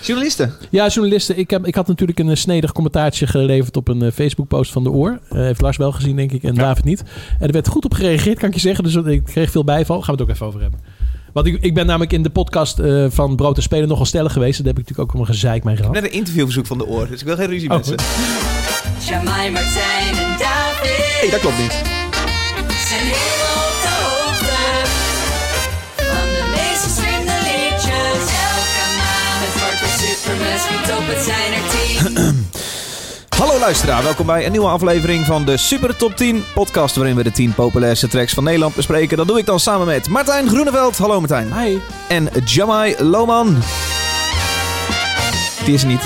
Journalisten. Ja, journalisten. Ik, heb, ik had natuurlijk een eh, snedig commentaartje geleverd op een eh, Facebook-post van de Oor. Eh, heeft Lars wel gezien, denk ik, en David niet. En er werd goed op gereageerd, kan ik je zeggen. Dus ik kreeg veel bijval. Gaan we het ook even over hebben. Want ik, ik ben namelijk in de podcast eh, van Brood en Spelen nogal stellig geweest. Daar heb ik natuurlijk ook allemaal gezeik mee gehad. Net een interviewverzoek van de oor, dus ik wil geen ruzie Oh, met ze. Jamai, Martijn en David Nee, dat klopt niet. Hallo luisteraar, welkom bij een nieuwe aflevering van de Super Top 10 podcast waarin we de 10 populairste tracks van Nederland bespreken. Dat doe ik dan samen met Martijn Groeneveld. Hallo Martijn. Hi. En Jamai Lohman. Die is er niet.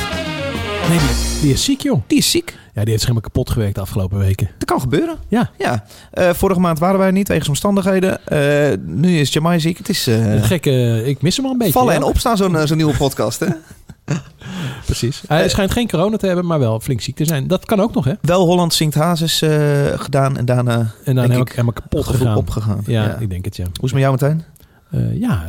Nee, die, die is ziek, joh. Die is ziek. Ja, die heeft zich helemaal kapot gewerkt de afgelopen weken. Dat kan gebeuren. Ja. Ja. Eh, vorige maand waren wij er niet wegens omstandigheden. Eh, nu is Jamai ziek. Het is eh, Gekke, ik mis hem al een beetje. vallen ja. en opstaan zo'n zo'n nieuwe podcast. Hè? Precies. Hij schijnt geen corona te hebben, maar wel flink ziek te zijn. Dat kan ook nog, hè? Wel Holland zingt Hazes eh, gedaan en daarna En dan helemaal, ik helemaal kapot gegaan. opgegaan. Ja, Ja. ik denk het, ja. Hoe is het met jou Martijn? Eh, ja,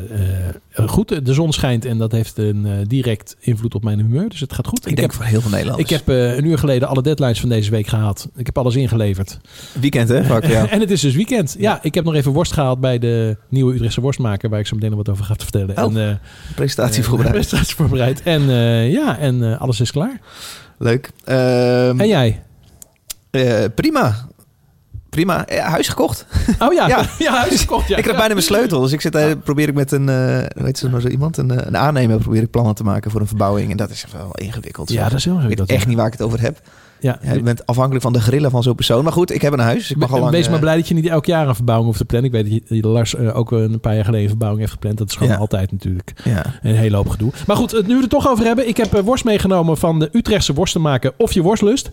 eh, goed. De zon schijnt en dat heeft een eh, direct invloed op mijn humeur. Dus het gaat goed. Ik, denk heb, voor heel veel Nederlanders. ik heb een uur geleden alle deadlines van deze week gehaald. Ik heb alles ingeleverd. Weekend hè, vaak ja. en het is dus weekend. Ja, ik heb nog even worst gehaald bij de nieuwe Utrechtse worstmaker... waar ik zo meteen nog wat over ga te vertellen. Oh, en, Presentatie voorbereid. Presentatie voorbereid. En ja, en alles is klaar. Leuk. Ehm, En jij? prima. Prima. Ja, huis gekocht. Oh ja, ja. Ja. huis gekocht. Ja. ik krijg bijna mijn sleutel. Dus ik zit, eh, probeer ik met een, eh hoe heet ze nou zo iemand, een, eh, een aannemer, probeer ik plannen te maken voor een verbouwing. En dat is wel ingewikkeld. Ja, dat is heel ik weet ingewikkeld. echt niet waar ik het over heb. Ja. Ja, je bent afhankelijk van de grillen van zo'n persoon. Maar goed, ik heb een huis. Ik mag al lang... Wees maar eh, blij dat je niet elk jaar een verbouwing hoeft te plannen. Ik weet dat je, Lars eh, ook een paar jaar geleden een verbouwing heeft gepland. Dat is gewoon Ja. altijd natuurlijk ja. een hele hoop gedoe. Maar goed, het nu we het er toch over hebben. Ik heb eh, worst meegenomen van de Utrechtse worstenmaker Of Je Worstlust.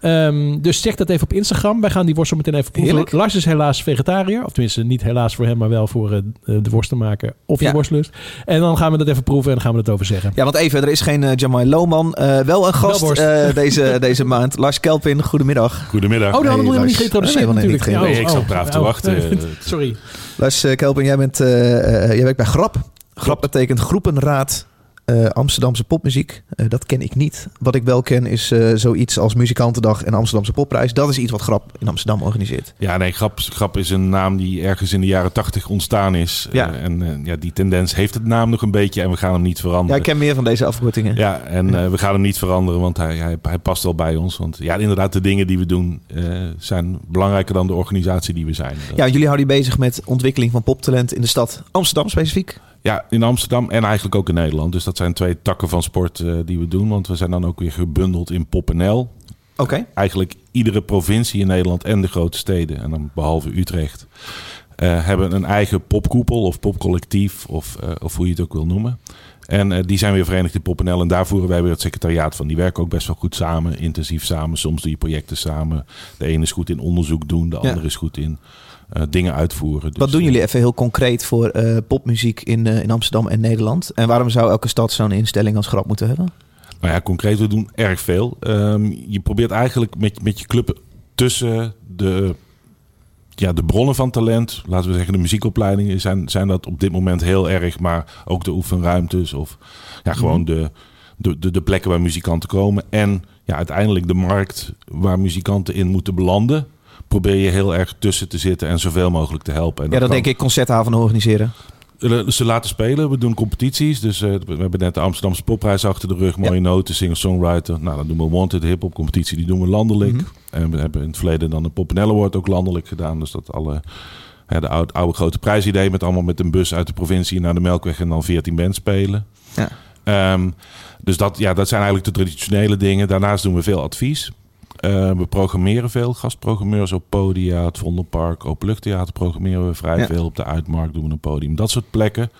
Ehm, dus check dat even op Instagram. Wij gaan die worst zo meteen even proeven. Heerlijk. Lars is helaas vegetariër. Of tenminste, niet helaas voor hem, maar wel voor eh, de worstenmaker Of Je. Worstlust. En dan gaan we dat even proeven en dan gaan we het over zeggen. Ja, want even, er is geen eh, Jamai Lohman. Eh, wel een gast eh, deze, deze maand. Lars Kelpin, goedemiddag. Goedemiddag. Oh, dan hadden we Nee, helemaal niet geïntroduceerd Nee, nee, natuurlijk. nee, nee, ik zat braaf te wachten. Sorry. Lars eh, Kelpin, jij, bent, eh, eh, jij werkt bij Grap. Grap betekent Groepenraad eh, Amsterdamse popmuziek. Eh, dat ken ik niet. Wat ik wel ken is eh, zoiets als Muzikantendag en Amsterdamse Popprijs. Dat is iets wat Grap in Amsterdam organiseert. Ja, nee, grap, grap is een naam die ergens in de jaren tachtig ontstaan is. Ja. En ja, die tendens heeft het naam nog een beetje en we gaan hem niet Ja, veranderen. ik ken meer van deze afkortingen. Ja, en we gaan hem niet veranderen, want hij, hij, hij past wel bij ons. Want ja, inderdaad, de dingen die we doen zijn belangrijker dan de organisatie die we zijn. Ja, jullie houden je bezig met ontwikkeling van poptalent in de stad Amsterdam specifiek. Ja, in Amsterdam en eigenlijk ook in Nederland. Dus dat zijn twee takken van sport eh, die we doen. Want we zijn dan ook weer gebundeld in PopNL. Oké. Eigenlijk iedere provincie in Nederland en de grote steden, en dan behalve Utrecht, eh, hebben een eigen popkoepel of popcollectief, of, eh, of hoe je het ook wil noemen. En die zijn weer verenigd in PopNL en daar voeren wij weer het secretariaat van. Die werken ook best wel goed samen, intensief samen. Soms doe je projecten samen. De ene is goed in onderzoek doen, de Ja. andere is goed in eh, dingen uitvoeren. Wat Dus, doen eh, jullie even heel concreet voor eh, popmuziek in, in Amsterdam en Nederland? En waarom zou elke stad zo'n instelling als Grap moeten hebben? Nou ja, concreet, we doen erg veel. Ehm, je probeert eigenlijk met, met je club tussen de, ja, de bronnen van talent, laten we zeggen de muziekopleidingen, zijn, zijn dat op dit moment heel erg, maar ook de oefenruimtes of ja, gewoon de, de, de, de plekken waar muzikanten komen. En ja, uiteindelijk de markt waar muzikanten in moeten belanden, probeer je heel erg tussen te zitten en zoveel mogelijk te helpen. En Ja, dan kan- denk ik concertavonden organiseren. eh, Ze laten spelen. We doen competities. Dus eh, we hebben net de Amsterdamse popprijs achter de rug. Mooie noten, singer-songwriter. Nou, dan doen we Wanted, de hip-hop competitie. Die doen we landelijk. Mhm. En we hebben in het verleden dan de Poppenelle Award ook landelijk gedaan. Dus dat alle... Ja, de oude, oude grote prijsidee met allemaal met een bus uit de provincie naar de Melkweg en dan 14 bands spelen. Ja. Ehm, dus dat, ja, dat zijn eigenlijk de traditionele dingen. Daarnaast doen we veel advies. Eh, we programmeren veel. Gastprogrammeurs op podia, het Vondelpark, Openluchttheater programmeren we vrij Ja. veel. Op de Uitmarkt doen we een podium. Dat soort plekken.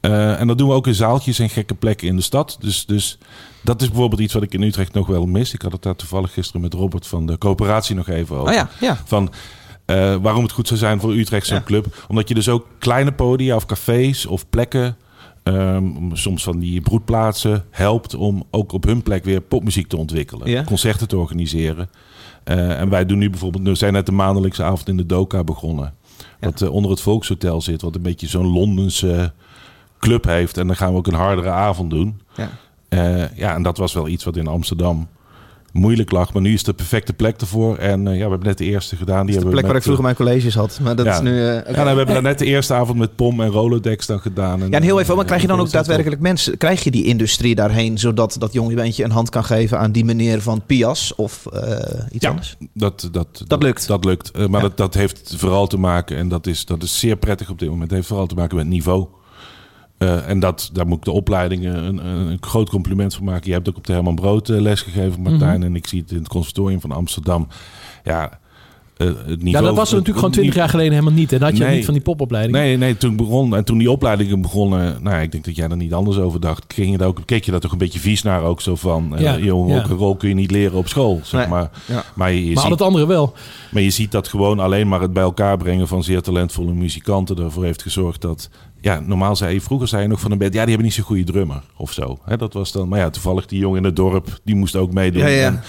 Eh, en dat doen we ook in zaaltjes en gekke plekken in de stad. Dus, dus dat is bijvoorbeeld iets wat ik in Utrecht nog wel mis. Ik had het daar toevallig gisteren met Robert van de coöperatie nog even over. Oh ja, ja. Van eh, waarom het goed zou zijn voor Utrecht zo'n Ja. club. Omdat je dus ook kleine podia of cafés of plekken... ehm, soms van die broedplaatsen helpt om ook op hun plek weer popmuziek te ontwikkelen. Ja. Concerten te organiseren. Eh, en wij doen nu bijvoorbeeld... We zijn net de maandelijkse avond in de Doka begonnen. Ja. Wat eh, onder het Volkshotel zit. Wat een beetje zo'n Londense club heeft. En dan gaan we ook een hardere avond doen. Ja. Eh, ja, en dat was wel iets wat in Amsterdam moeilijk lag. Maar nu is het de perfecte plek ervoor. En eh, ja, we hebben net de eerste gedaan. Die Dat is de plek waar ik vroeger mijn colleges had. Maar dat Ja. is nu... eh, eh. Ja, nou, we hebben dan net de eerste avond met POM en Rolodex dan gedaan. Ja, en heel even, maar krijg je dan ook dat daadwerkelijk mensen? Krijg je die industrie daarheen, zodat dat jonge bandje een hand kan geven aan die meneer van Pias of eh, iets Ja. anders? Dat, dat, Dat lukt. Dat lukt. Eh, maar Ja. dat, dat heeft vooral te maken, en dat is, dat is zeer prettig op dit moment, heeft vooral te maken met niveau. Eh, en dat, daar moet ik de opleidingen een, een, een groot compliment voor maken. Je hebt ook op de Herman Brood eh, les gegeven, Martijn. Mhm. En ik zie het in het conservatorium van Amsterdam. Ja, eh, het niveau... Ja, dat was er natuurlijk gewoon twintig jaar geleden helemaal niet. En had je Nee. niet van die popopleiding. Nee, nee, toen ik begon en toen die opleidingen begonnen, nou ja, ik denk dat jij er niet anders over dacht. Ging je daar ook, keek je daar toch een beetje vies naar ook zo van, eh, Ja, jongen, ja. ook een rol kun je niet leren op school, zeg Nee. maar. Ja. Maar je, je maar al het andere wel. maar je ziet dat gewoon alleen maar het bij elkaar brengen van zeer talentvolle muzikanten ervoor heeft gezorgd dat. Ja, normaal zei je, vroeger zei je nog van een band, ja, die hebben niet zo'n goede drummer of zo. Hè, dat was dan, maar ja, toevallig die jongen in het dorp, die moest ook meedoen. Ja, ja. En-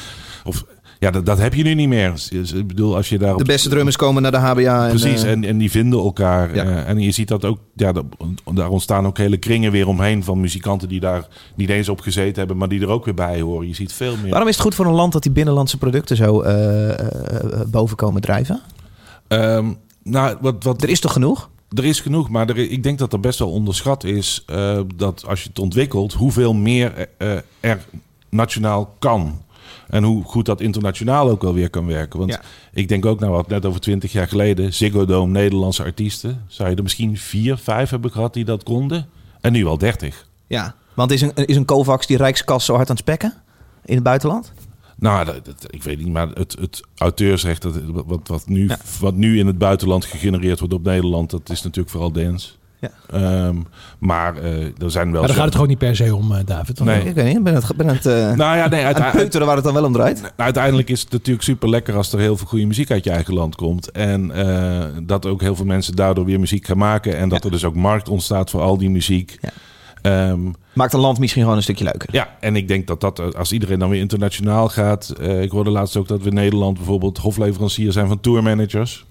of, ja, dat, dat heb je nu niet meer. Dus, Ik bedoel, als je daar De beste drummers komen naar de HBA. En, Precies, eh, en, en die vinden elkaar. Ja. eh, en je ziet dat ook, ja, dat- daar ontstaan ook hele kringen weer omheen van muzikanten die daar niet eens op gezeten hebben, maar die er ook weer bij horen. Je ziet veel meer. Waarom is het goed voor een land dat die binnenlandse producten zo eh, eh, eh, boven komen drijven? Ehm, nou, wat, wat, Er is toch genoeg? Er is genoeg, maar er, ik denk dat er best wel onderschat is eh, dat als je het ontwikkelt, hoeveel meer eh, er nationaal kan. En hoe goed dat internationaal ook wel weer kan werken. Want Ja. ik denk ook, nou wat net over twintig jaar geleden, Ziggo Dome, Nederlandse artiesten, zou je er misschien vier, vijf hebben gehad die dat konden. En nu al dertig. Ja. Want is een, is een Kovacs die Rijkskas zo hard aan het spekken? In het buitenland? Nou, dat, dat- ik weet niet, maar het, het auteursrecht, dat, wat, wat, nu, Ja. wat nu in het buitenland gegenereerd wordt op Nederland, dat is natuurlijk vooral dance. Ja. Ehm, maar eh, er zijn wel... Maar daar gaat het gewoon niet per se om, eh, David. Nee. Ik weet niet, ben het, ben het eh, Nou ja, nee, aan het uite- peuteren waar het dan wel om draait. Nou, uiteindelijk is het natuurlijk super lekker als er heel veel goede muziek uit je eigen land komt. En eh, dat ook heel veel mensen daardoor weer muziek gaan maken. En dat er dus ook markt ontstaat voor al die muziek. Ja. Ehm, Maakt een land misschien gewoon een stukje leuker. ja, en ik denk dat dat, eh, als iedereen dan weer internationaal gaat. eh, ik hoorde laatst ook dat we in Nederland bijvoorbeeld hofleverancier zijn van tourmanagers.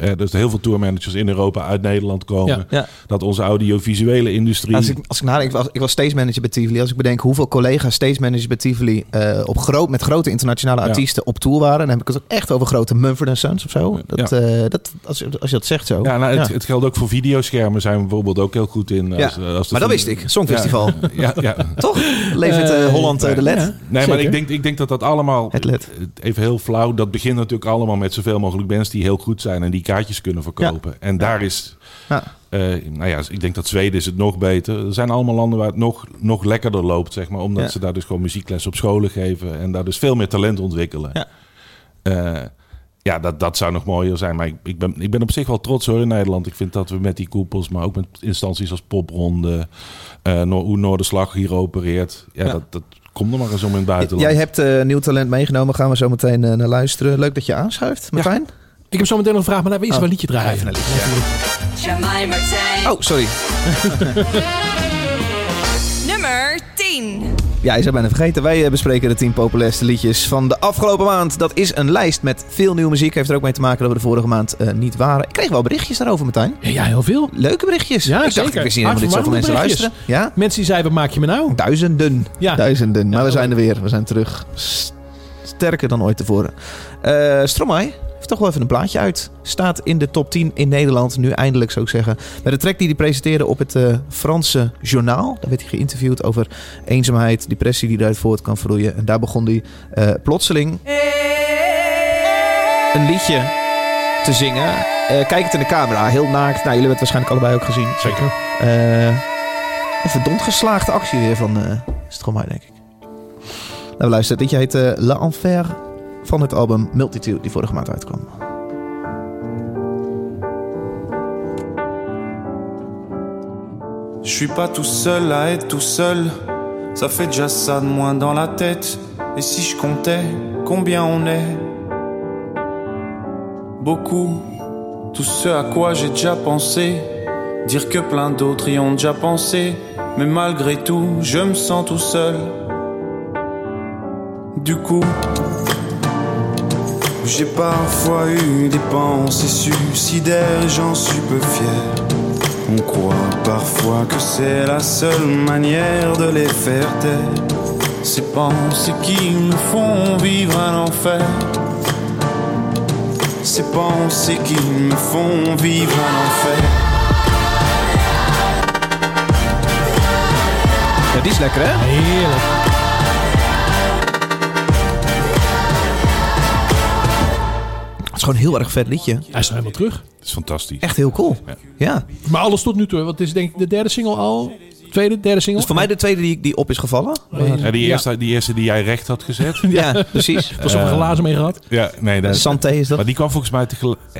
Eh dus heel veel tourmanagers in Europa uit Nederland komen. Ja. Ja. Dat onze audiovisuele industrie. Als ik, als ik nadenk, ik was, ik was stage manager bij Tivoli. Als ik bedenk hoeveel collega's stage managers bij Tivoli eh, op groot, met grote internationale Ja. artiesten op tour waren, dan heb ik het ook echt over grote Mumford Sons of zo. Dat, Ja. eh, dat, als, als je dat zegt zo. ja, nou, het, Ja. het geldt ook voor videoschermen. Zijn we bijvoorbeeld ook heel goed in. Ja. Als, eh, als Maar dat film- wist ik, Songfestival. Ja, ja, ja. Toch? Levert Holland de LED? ja. Nee, maar ik denk, ik denk dat dat allemaal... Het led. Even heel flauw. Dat begint natuurlijk allemaal met zoveel mogelijk bands die heel goed zijn... en die kaartjes kunnen verkopen. En daar is... Ja. eh, nou ja, ik denk dat Zweden is het nog beter. Er zijn allemaal landen waar het nog, nog lekkerder loopt, zeg maar. Omdat Ja. ze daar dus gewoon muziekles op scholen geven... en daar dus veel meer talent ontwikkelen. Ja. Eh, ja, dat, dat zou nog mooier zijn. Maar ik, ik, ben, ik ben op zich wel trots hoor in Nederland. Ik vind dat we met die koepels, maar ook met instanties als Popronde... Noor- hoe Noorderslag hier opereert. Ja, Ja. Dat, dat komt er maar eens om in het buitenland. Jij hebt nieuw talent meegenomen. Gaan we zo meteen naar luisteren. Leuk dat je aanschuift, Martijn. Ik heb zo meteen nog een vraag, maar nou, we eerst Oh. wel een liedje draaien. Even een liedje, Jamai Martijn. Oh, sorry. Nummer 10. Ja, je zou bijna vergeten. Wij eh, bespreken de 10 populairste liedjes van de afgelopen maand. Dat is een lijst met veel nieuwe muziek. Heeft er ook mee te maken dat we de vorige maand eh, niet waren. Ik kreeg wel berichtjes daarover, Martijn. Ja, ja, heel veel. Leuke berichtjes. Ja, ik dacht, zeker. ik wist niet helemaal dit zoveel mensen Hartverwarmende luisteren. Ja? Mensen die zeiden, wat maak je me nou? Duizenden. Ja. Duizenden. Maar Ja, we zijn er weer. We zijn terug. Sterker dan ooit tevoren. Eh Stromae heeft toch wel even een plaatje uit. Staat in de top 10 in Nederland. Nu eindelijk zou ik zeggen. Bij de track die hij presenteerde op het eh, Franse journaal. Daar werd hij geïnterviewd over eenzaamheid, depressie die eruit voort kan vloeien. En daar begon hij eh, plotseling een liedje te zingen. Eh, kijk het in de camera. Heel naakt. Nou, jullie hebben het waarschijnlijk allebei ook gezien. Zeker. Een verdomd geslaagde actie weer van eh Stromae, denk ik. Nou, luister, dit heet La Enfer van het album Multitude, die vorige maand uitkwam. Je suis pas tout seul à être tout seul, ça fait déjà ça de moins dans la tête. Et si je comptais combien on est? Beaucoup, tout ce à quoi j'ai déjà pensé, dire que plein d'autres y ont déjà pensé, mais malgré tout, je me sens tout seul. Du coup, j'ai parfois eu des pensées suicidaires et j'en suis peu fier. On croit parfois que c'est la seule manière de les faire taire. Ces pensées qui me font vivre un enfer. Ces pensées qui me font vivre un enfer. Ja, die is lekker, hè? Heerlijk. Gewoon een heel erg vet liedje. Hij is er helemaal terug. Dat is fantastisch. Echt heel cool. Ja. Maar alles tot nu toe. Want het is denk ik de derde single al. Tweede, derde single. Dus voor mij de tweede die, die op is gevallen. Ja, die, Ja. eerste, die eerste die jij recht had gezet. Ja, precies. Was er glazen mee gehad? ja, nee, dat, Santé is dat. maar die kwam volgens mij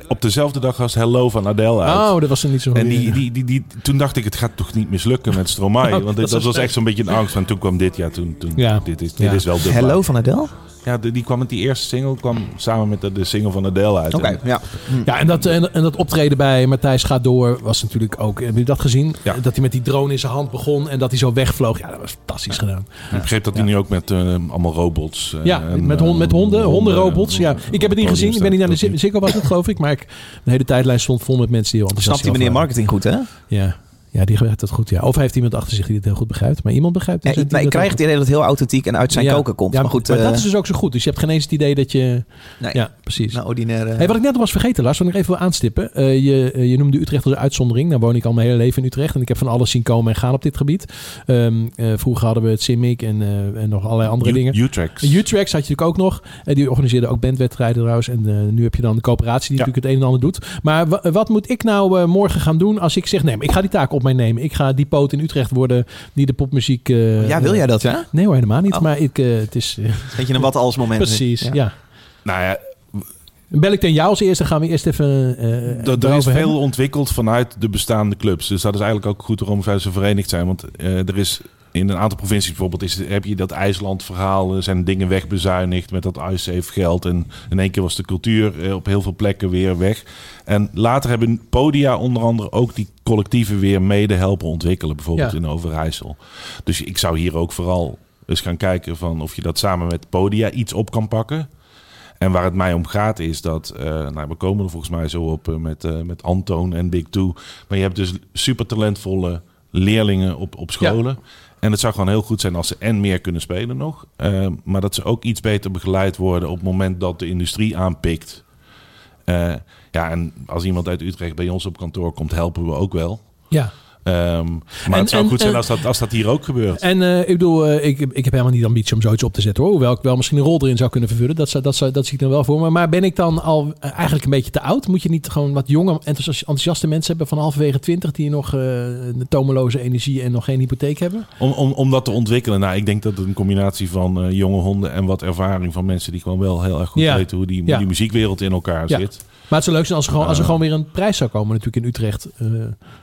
op dezelfde dag als Hello van Adele uit. Oh, dat was er niet zo En die, die, die, die, toen dacht ik, het gaat toch niet mislukken met Stromae. Oh, Want dat dit- is dat was echt zo'n beetje een angst. En toen kwam dit, ja, toen, toen Ja. dit, is, dit Ja. is wel de Hello van Adele? Oké, Ja, die kwam met die eerste single, kwam samen met de, de single van Adele uit. En- ja. Ja, en dat, en, en dat optreden bij Matthijs gaat door was natuurlijk ook. Heb je dat gezien? Ja. Dat hij met die drone in zijn hand begon en dat hij zo wegvloog. Ja, dat was fantastisch gedaan. Ik begreep dat hij nu ook met eh, allemaal robots... eh, Ja, en, met, hond, eh, met honden, honden- hondenrobots. Ja. Ik heb het niet gezien. Ik ben niet naar de podium Zi- Ziggo was het geloof ik. Maar ik, de hele tijdlijn stond vol met mensen die heel enthousiast Snapt die meneer marketing goed, hè? Ja. Ja, die begrijpt dat goed. Ja. Of hij heeft iemand achter zich die het heel goed begrijpt. Maar iemand begrijpt Ja, het. die maar ik dat krijg het idee dat het heel authentiek en uit zijn Ja. koken komt. Ja, maar goed, maar eh, dat is dus ook zo goed. Dus je hebt geen eens het idee dat je... nee, Ja, precies. nou, ordinaire... Hey, wat ik net was vergeten, Lars, wat ik even wil aanstippen. Eh, je, eh, je noemde Utrecht als een uitzondering. Nou woon ik al mijn hele leven in Utrecht. En ik heb van alles zien komen en gaan op dit gebied. Ehm, eh, vroeger hadden we het Simic en, eh, en nog allerlei andere dingen. U- U-Tracks. U-Tracks had je natuurlijk ook nog. Eh, die organiseerde ook bandwedstrijden trouwens. En eh, nu heb je dan de coöperatie die Ja. natuurlijk het een en ander doet. Maar wa- wat moet ik nou eh, morgen gaan doen als ik zeg... Nee, maar ik ga die taak op mij nemen. Ik ga die poot in Utrecht worden die de popmuziek... eh, ja, wil jij dat, ja? Nee hoor, helemaal niet. Oh. Maar ik, eh, het is... eh, Weet je een wat als moment? precies, Ja. ja. Nou ja, Bel ik ten jou als eerste, gaan we eerst even eh er- er is hebben. veel ontwikkeld vanuit de bestaande clubs. Dus dat is eigenlijk ook goed waarom zij zo verenigd zijn. Want eh, er is in een aantal provincies bijvoorbeeld is, heb je dat IJsland-verhaal. Er zijn dingen wegbezuinigd met dat iSafe geld. En in één keer was de cultuur eh, op heel veel plekken weer weg. En later hebben Podia onder andere ook die collectieven weer mede helpen ontwikkelen. Bijvoorbeeld Ja. in Overijssel. Dus ik zou hier ook vooral eens gaan kijken van of je dat samen met Podia iets op kan pakken. En waar het mij om gaat is dat, eh, nou, we komen er volgens mij zo op eh, met, met Antoon en Big Two. Maar je hebt dus super talentvolle leerlingen op, op scholen. En het zou gewoon heel goed zijn als ze en meer kunnen spelen nog. eh, maar dat ze ook iets beter begeleid worden op het moment dat de industrie aanpikt. Eh, ja, en als iemand uit Utrecht bij ons op kantoor komt, helpen we ook wel. Ja. Ehm, maar En- het zou en- goed zijn en- als dat, als dat hier ook gebeurt. En eh, ik bedoel, eh, ik, ik heb helemaal niet de ambitie om zoiets op te zetten hoor. Hoewel ik wel misschien een rol erin zou kunnen vervullen. Dat, zou, dat, dat zie ik dan wel voor me. Maar ben ik dan al eh, eigenlijk een beetje te oud? Moet je niet gewoon wat jonge, enthousias- enthousiaste mensen hebben van halverwege twintig... die nog eh, de tomeloze energie en nog geen hypotheek hebben? Om, om, om dat te ontwikkelen, nou, ik denk dat het een combinatie van eh, jonge honden en wat ervaring van mensen die gewoon wel heel erg goed Ja. weten hoe die, hoe Ja. die muziekwereld in elkaar Ja. zit. Maar het zou leuk zijn als er gewoon, als er Eh. gewoon weer een prijs zou komen natuurlijk in Utrecht. eh.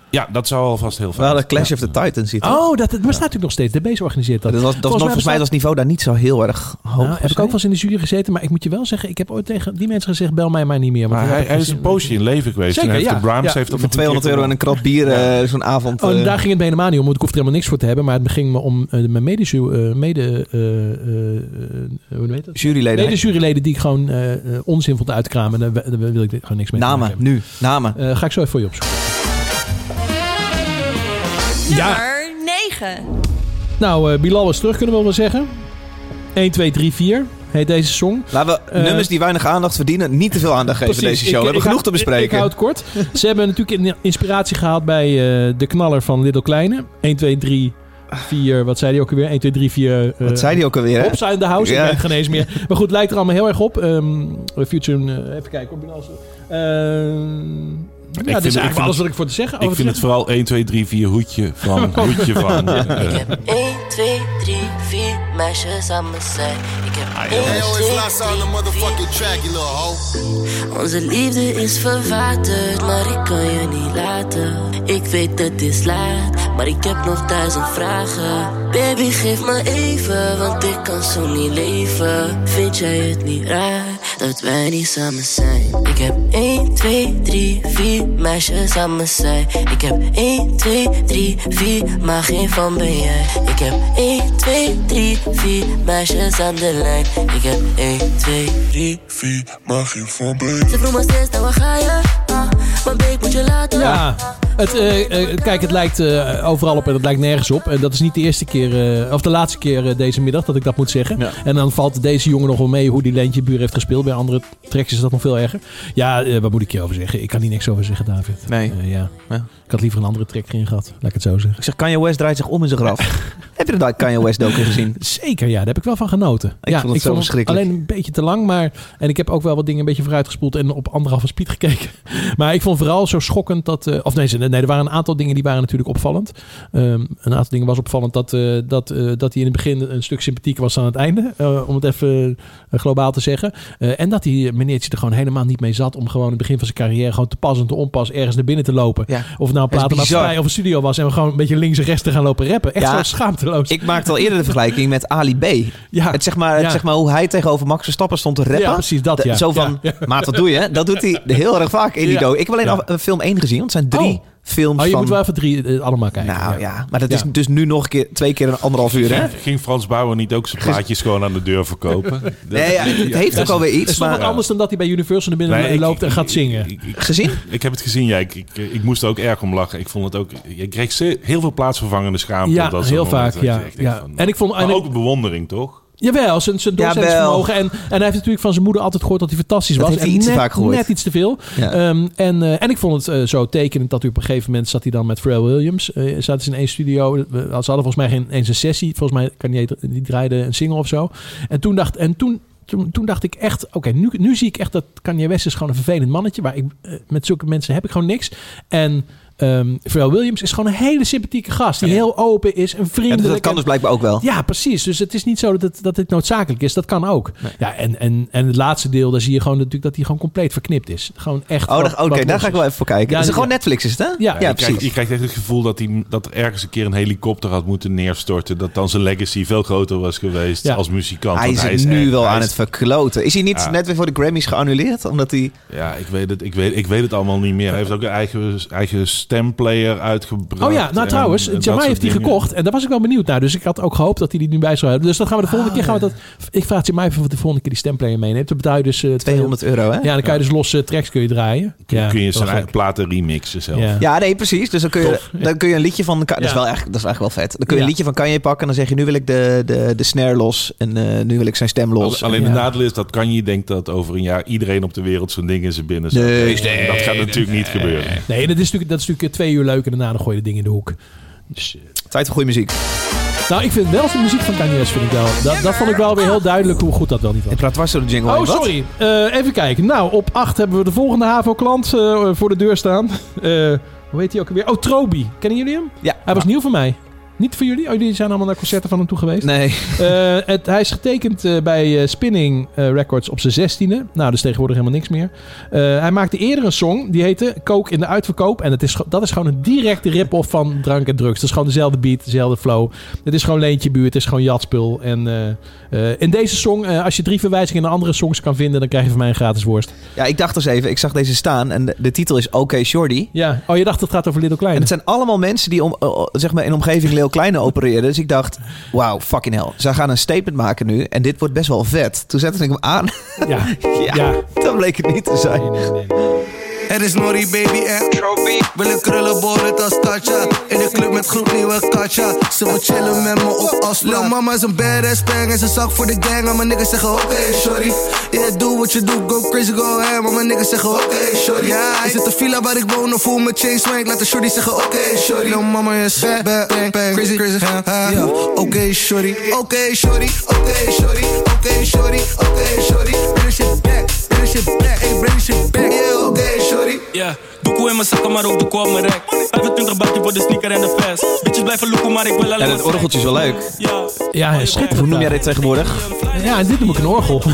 Ja, dat zou alvast heel fijn hadden Clash Ja. of the Titans zitten. Oh, dat, dat, maar staat natuurlijk nog steeds. De Base organiseert dat. Dat was, dat was nog, volgens mij was het niveau daar niet zo heel erg hoog. Nou, heb ik ook wel eens in de jury gezeten. Maar ik moet je wel zeggen, ik heb ooit tegen die mensen gezegd... bel mij maar niet meer. Maar hij, is een poosje in leven geweest. Zeker, en heeft ja. de Brahms Ja. heeft dat Voor 200 euro en een krat bier eh, zo'n avond. Oh, en eh, daar ging het bij helemaal niet om. Want ik hoefde er helemaal niks voor te hebben. Maar het ging me om eh, mijn eh, mede, eh, eh, eh, hoe heet dat? juryleden. Mede juryleden die ik gewoon onzin vond uitkramen. Daar, daar wil ik gewoon niks mee te Namen, nu. Namen. Eh, ga ik zo even voor je opzoeken. Ja. Nummer 9. Nou, eh, Bilal is terug, kunnen we wel zeggen. 1, 2, 3, 4 heet deze song. Laten we Eh, nummers die weinig aandacht verdienen, niet te veel aandacht geven Precies. deze show. Ik- we hebben genoeg te bespreken. Ik, ik hou het kort. Ze hebben natuurlijk in- inspiratie gehaald bij eh, de knaller van Little Kleine. 1, 2, 3, 4. Wat zei hij ook alweer? 1, 2, 3, 4. eh, Wat zei die ook alweer? hè? Upside the House. Ja. Ik weet het geen eens meer. Maar goed, lijkt er allemaal heel erg op. Ehm Future, even kijken. Op ja, dit vind- is ik eigenlijk vind- alles wat ik voor te zeggen. Ik over vind te het vooral 1, 2, 3, 4 hoedje van. Hoedje van. eh, 1, 2, 3, 4 meisjes aan mijn zij. Ik heb 1, Hey, yo, it's 2, Lassa on the 3, motherfucking track, you little hoe. Onze liefde is verwaterd, maar ik kan je niet laten. Ik weet het is laat, maar ik heb nog duizend vragen. Baby, geef me even, want ik kan zo niet leven. Vind jij het niet raar dat wij niet samen zijn? Ik heb 1, 2, 3, 4 meisjes aan mijn zij. Ik heb 1, 2, 3, 4, maar geen van ben jij. Ik heb 1, 2, 3, 4 meisjes aan de lijn. Ik heb 1, 2, 3, 4, maar geen van ben jij. Ze vroeg me steeds, nou waar ga je? Ah, maar babe, moet je laten. Ja. Het, eh, eh, kijk, het lijkt eh, overal op en het lijkt nergens op. En dat is niet de eerste keer, of de laatste keer deze middag dat ik dat moet zeggen. Ja. En dan valt deze jongen nog wel mee hoe die Leentje Buur heeft gespeeld. Bij andere tracks is dat nog veel erger. Ja, wat moet ik je over zeggen? Ik kan hier niks over zeggen, David. Nee. Ja. Ja. Ik had liever een andere track erin gehad, laat ik het zo zeggen. Ik zeg, Kanye West draait zich om in zijn graf. Heb je de Kanye West docu gezien? Zeker, ja. Daar heb ik wel van genoten. Ik ja, vond het zo verschrikkelijk. Alleen een beetje te lang, maar... En ik heb ook wel wat dingen een beetje vooruitgespoeld en op anderhalve speed gekeken. Maar ik vond vooral zo schokkend dat... eh, of nee, nee, er waren een aantal dingen die waren natuurlijk opvallend. Ehm, een aantal dingen was opvallend dat, eh, dat, eh, dat hij in het begin een stuk sympathieker was aan het einde. om het even globaal te zeggen. En dat die meneertje er gewoon helemaal niet mee zat om gewoon in het begin van zijn carrière gewoon te pas en te onpas ergens naar binnen te lopen. Ja. Of het nou een platenmaatschappij of een studio was en we gewoon een beetje links en rechts te gaan lopen rappen. Echt Ja. zo Ik maakte al eerder de vergelijking met Ali B. ja. Het, zeg maar, het, Ja. zeg maar hoe hij tegenover Max Verstappen stond te rappen. Ja, precies dat, ja. Zo van, maat, wat doe je? Dat doet hij heel erg vaak in die. Ik heb alleen al een film 1 gezien, want het zijn drie Oh. Films Oh, je van... moet wel even drie eh, allemaal kijken. Nou ja, maar dat is Ja. dus nu nog een keer, twee keer een anderhalf uur, hè? Ging Frans Bauer niet ook zijn plaatjes gewoon aan de deur verkopen? Nee, ja, het heeft ook alweer Het iets, maar... wat anders dan dat hij bij Universal naar binnen Nee, ik- loopt en gaat zingen. Ik, ik, Gezien? ik heb het gezien, ja. Ik, ik, ik moest er ook erg om lachen. Ik vond het ook... Je kreeg ze- heel veel plaatsvervangende schaamte. Ja, dat heel vaak, ja, van, En ik vond- maar en ik- ook bewondering, toch? Jawel, zijn, zijn doorzettingsvermogen. En, en hij heeft natuurlijk van zijn moeder altijd gehoord dat hij fantastisch Dat was. heeft hij en iets te net, vaak gehoord. net iets te veel. Ja. Ehm, en, eh, en ik vond het eh, zo tekenend dat hij op een gegeven moment zat hij dan met Pharrell Williams. eh zaten ze in één studio. Ze hadden volgens mij geen eens een sessie. Volgens mij kan die, die draaide een single of zo. En toen dacht, en toen, toen, toen dacht ik echt, oké, nu, nu zie ik echt dat Kanye West is gewoon een vervelend mannetje. Waar ik, met zulke mensen heb ik gewoon niks. En ehm Pharrell Williams is gewoon een hele sympathieke gast. Die heel open is, een Ja, vriendelijk. dus dat kan en- dus blijkbaar ook wel. ja, precies. Dus het is niet zo dat het, dat het noodzakelijk is. Dat kan ook. Ja, en, en, en het laatste deel, daar zie je gewoon natuurlijk dat hij gewoon compleet verknipt is. Gewoon echt. Oh, oké, daar ga ik is. wel even voor kijken. Ja, is het ja. gewoon Netflix, is het, hè? Ja. ja je, krijgt, precies. je krijgt echt het gevoel dat, hij, dat er ergens een keer een helikopter had moeten neerstorten. Dat dan zijn legacy veel groter was geweest Ja. als muzikant. Hij is het nu echt- wel hij aan is- het verkloten. Is hij niet Ja. net weer voor de Grammys geannuleerd? Omdat hij... Ja, ik weet, het, ik, weet, ik weet het allemaal niet meer. Hij heeft ook een eigen, eigen stemplayer uitgebracht. Oh ja, nou en- trouwens, en dat Jamai heeft die dingen. gekocht. En daar was ik wel benieuwd naar. Dus ik had ook gehoopt dat hij die nu bij zou hebben. Dus dan gaan we de volgende Ah, keer... Gaan we dat, ik vraag Jamai of de volgende keer die stemplayer meeneemt. Dan betaal je dus... eh, 200 euro, hè? Ja, dan kan je dus losse tracks kun je draaien. Ja, Kun je zijn eigen platen remixen zelf. Ja. Ja, nee, precies. Dus dan kun je, Tof. dan kun je een liedje van... Dat is, Ja. wel echt, dat is echt wel vet. Dan kun je een liedje van Kanye pakken en dan zeg je... Nu wil ik de, de, de snare los en eh, nu wil ik zijn stem los. Alleen Ja. de nadeel is dat kan je denkt dat over een jaar iedereen op de wereld zijn ding in zijn binnen zet. Nee, En nee, dat gaat natuurlijk niet gebeuren. Nee, dat is, natuurlijk, dat is natuurlijk twee uur leuk. En daarna dan gooi je de ding in de hoek. Dus, eh, Tijd voor goede muziek. nou, ik vind wel de muziek van Kanye West vind ik wel. Dat, dat vond ik wel weer heel duidelijk hoe goed dat wel niet was. Ik praat dwars door de jingle Oh, heen. Sorry. Eh, even kijken. Nou, op 8 hebben we de volgende HAVO-klant eh, voor de deur staan. Eh, hoe heet hij ook alweer? Oh, Trobi. Kennen jullie hem? Ja. Hij was nieuw voor mij. Niet voor jullie? Oh, jullie zijn allemaal naar concerten van hem toe geweest. Nee. Eh, het, hij is getekend eh, bij eh, Spinning Records op zijn zestiende. Nou, dus tegenwoordig helemaal niks meer. Hij maakte eerder een song, die heette Kook in de uitverkoop. En het is, dat is gewoon een directe rip-off van drank en drugs. Het is gewoon dezelfde beat, dezelfde flow. Het is gewoon leentje buurt, het is gewoon jatspul. En in deze song, als je drie verwijzingen naar andere songs kan vinden... dan krijg je van mij een gratis worst. Ja, ik dacht dus even. Ik zag deze staan en de, de titel is OK Shorty. Ja. Oh, je dacht het gaat over Little En Kleine. het zijn allemaal mensen die om, zeg maar in omgeving Kleine opereren. Dus ik dacht, wauw, fucking hell. Zij gaan een statement maken nu en dit wordt best wel vet. Toen zette ik hem aan. Ja. ja, Ja. dat bleek het niet te zijn. Nee, nee, nee. Er is Nori baby en Trophy. Willen krullen boren als Tatja. In de club met groep nieuwe Katja. Ze wil chillen met me op afspraak. Lil mama is een badass bang en ze zak voor de gang. Maar mijn niggas zeggen oké, sorry. Yeah, do what you do, go crazy, go ham. Maar mijn niggas zeggen oké, sorry. Ja, is het de villa waar ik woon of voel me chain swank? Laat de shorty zeggen oké, sorry. Lil mama is bad, bad, bang, bang, crazy, crazy, ha, ha. Ja, oké, shorty. Oké, shorty. Oké, shorty. Oké, shorty. Oké, shorty. Shit back. Bring the shit back. Hey, bring the shit back. Yeah, oké, shorty. Ja, doekoe in mijn zakken, maar ook doekoe op mijn rek. 25 bakje voor de sneaker en de vest. Bitches blijven loeken, maar ik wil alleen En het orgeltje is wel leuk. Ja, Ja, schitterend. Hoe noem jij dit tegenwoordig? Ja, en dit noem ik een orgel.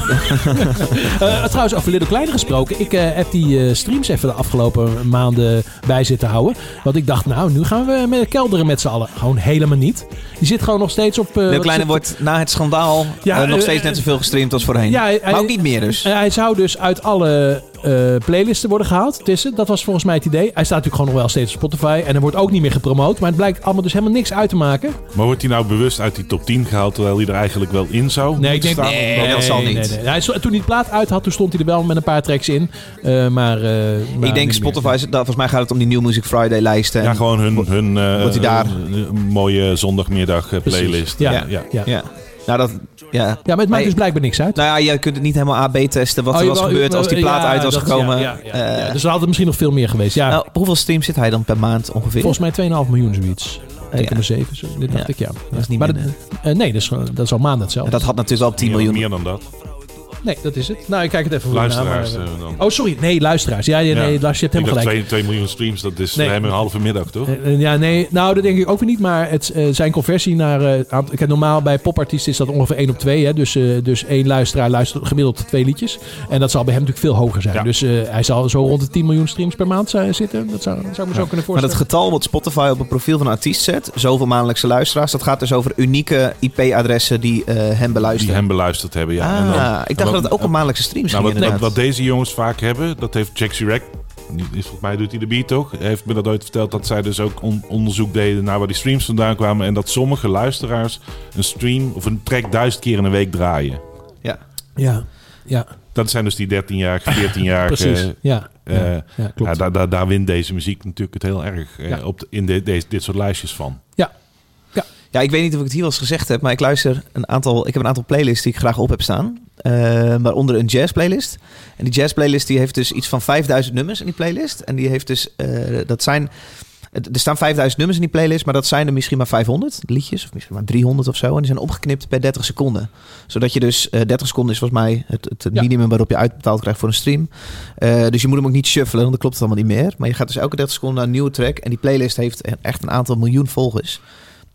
Eh, trouwens, over Little Kleine gesproken. Ik eh, heb die eh, streams even de afgelopen maanden bij zitten houden. Want ik dacht, nou, nu gaan we met kelderen met z'n allen. Gewoon helemaal niet. Die zit gewoon nog steeds op... eh, wat Kleine wordt na het schandaal Ja, eh, nog eh, steeds net zoveel gestreamd als voorheen. Ja, hij- maar ook niet meer dus. Eh, hij zou dus uit alle eh, playlisten worden gehaald. Tussen. Dat was volgens mij het idee. Hij staat natuurlijk gewoon nog wel steeds op Spotify. En er wordt ook niet meer gepromoot. Maar het blijkt allemaal dus helemaal niks uit te maken. Maar wordt hij nou bewust uit die top 10 gehaald terwijl hij er eigenlijk wel in zou Nee, ik denk staan? nee, dat zal niet. nee, nee. Hij, is- toen hij het plaat uit had, toen stond hij er wel met een paar tracks in. Eh, maar, eh, maar ik denk meer. Spotify, is- dat- volgens mij gaat het om die New Music Friday lijsten. Ja, gewoon hun, hun Wordt hij daar? mooie zondagmiddag Precies. playlist. Ja. ja. Ja. Ja. Nou, dat, ja. Ja, maar het maakt dus blijkbaar niks uit. Nou ja, je kunt het niet helemaal AB testen wat Oh, er was gebeurd als die ja, plaat uit was dat- gekomen. ja, ja, ja, ja. Eh, Dus er had er misschien nog veel meer geweest. Ja, nou, hoeveel streams zit hij dan per maand ongeveer? volgens mij 2,5 miljoen zoiets. Eh, ja. 2,7. zo, Dit dacht Ja. ik, ja. Dat is niet maar dat, eh, nee, dat is, gewoon- dat is al maanden hetzelfde. Dat had natuurlijk al 10 Meer, miljoen. meer dan dat. Nee, dat is het. Nou, ik kijk het even voor na, Luisteraars maar, eh, eh, dan. Oh, sorry. Nee, luisteraars. Ja, ja, nee, Ja. Lars, je hebt helemaal gelijk. 2, 2 miljoen streams, dat is Nee. een halve middag, toch? Eh, ja, nee, nou, dat denk ik ook weer niet. Maar het, eh, zijn conversie naar... eh, kijk, normaal bij popartiesten is dat ongeveer 1 op 2. Hè? Dus, eh, dus één luisteraar luistert gemiddeld twee liedjes. En dat zal bij hem natuurlijk veel hoger zijn. Ja. Dus eh, hij zal zo rond de 10 miljoen streams per maand zijn- zitten. Dat zou, dat zou ik me zo kunnen Maar voorstellen. dat getal wat Spotify op een profiel van een artiest zet, zoveel maandelijkse luisteraars, dat gaat dus over unieke IP-adressen die eh, hem beluisteren. Die hem beluisterd hebben, ja. En dan- ah, ik dacht wat- dat het ook om maandelijkse streams Nou, ging wat, wat, inderdaad. wat deze jongens vaak hebben, dat heeft Jack Chirac. Volgens mij doet hij de beat toch? Hij heeft me dat ooit verteld dat zij dus ook on- onderzoek deden naar waar die streams vandaan kwamen. En dat sommige luisteraars een stream of een track duizend keer in een week draaien. Ja. Ja, ja, Dat zijn dus die 13-jarige, 14-jarige. precies. Ja, eh, ja, ja, ja, klopt. daar, daar, daar wint deze muziek natuurlijk het heel erg eh, Ja. op de- in de, deze, dit soort lijstjes van. Ja, ik weet niet of ik het hier wel eens gezegd heb, maar ik luister een aantal. Ik heb een aantal playlists die ik graag op heb staan. Eh, waaronder een jazz playlist. En die jazz playlist die heeft dus iets van 5000 nummers in die playlist. En die heeft dus, eh, dat zijn, er staan 5000 nummers in die playlist, maar dat zijn er misschien maar 500 liedjes, of misschien maar 300 of zo. En die zijn opgeknipt per 30 seconden. Zodat je dus, eh 30 seconden is volgens mij het, het Ja. minimum waarop je uitbetaald krijgt voor een stream. Eh, dus je moet hem ook niet shuffelen, want dan klopt het allemaal niet meer. Maar je gaat dus elke 30 seconden naar een nieuwe track. En die playlist heeft echt een aantal miljoen volgers.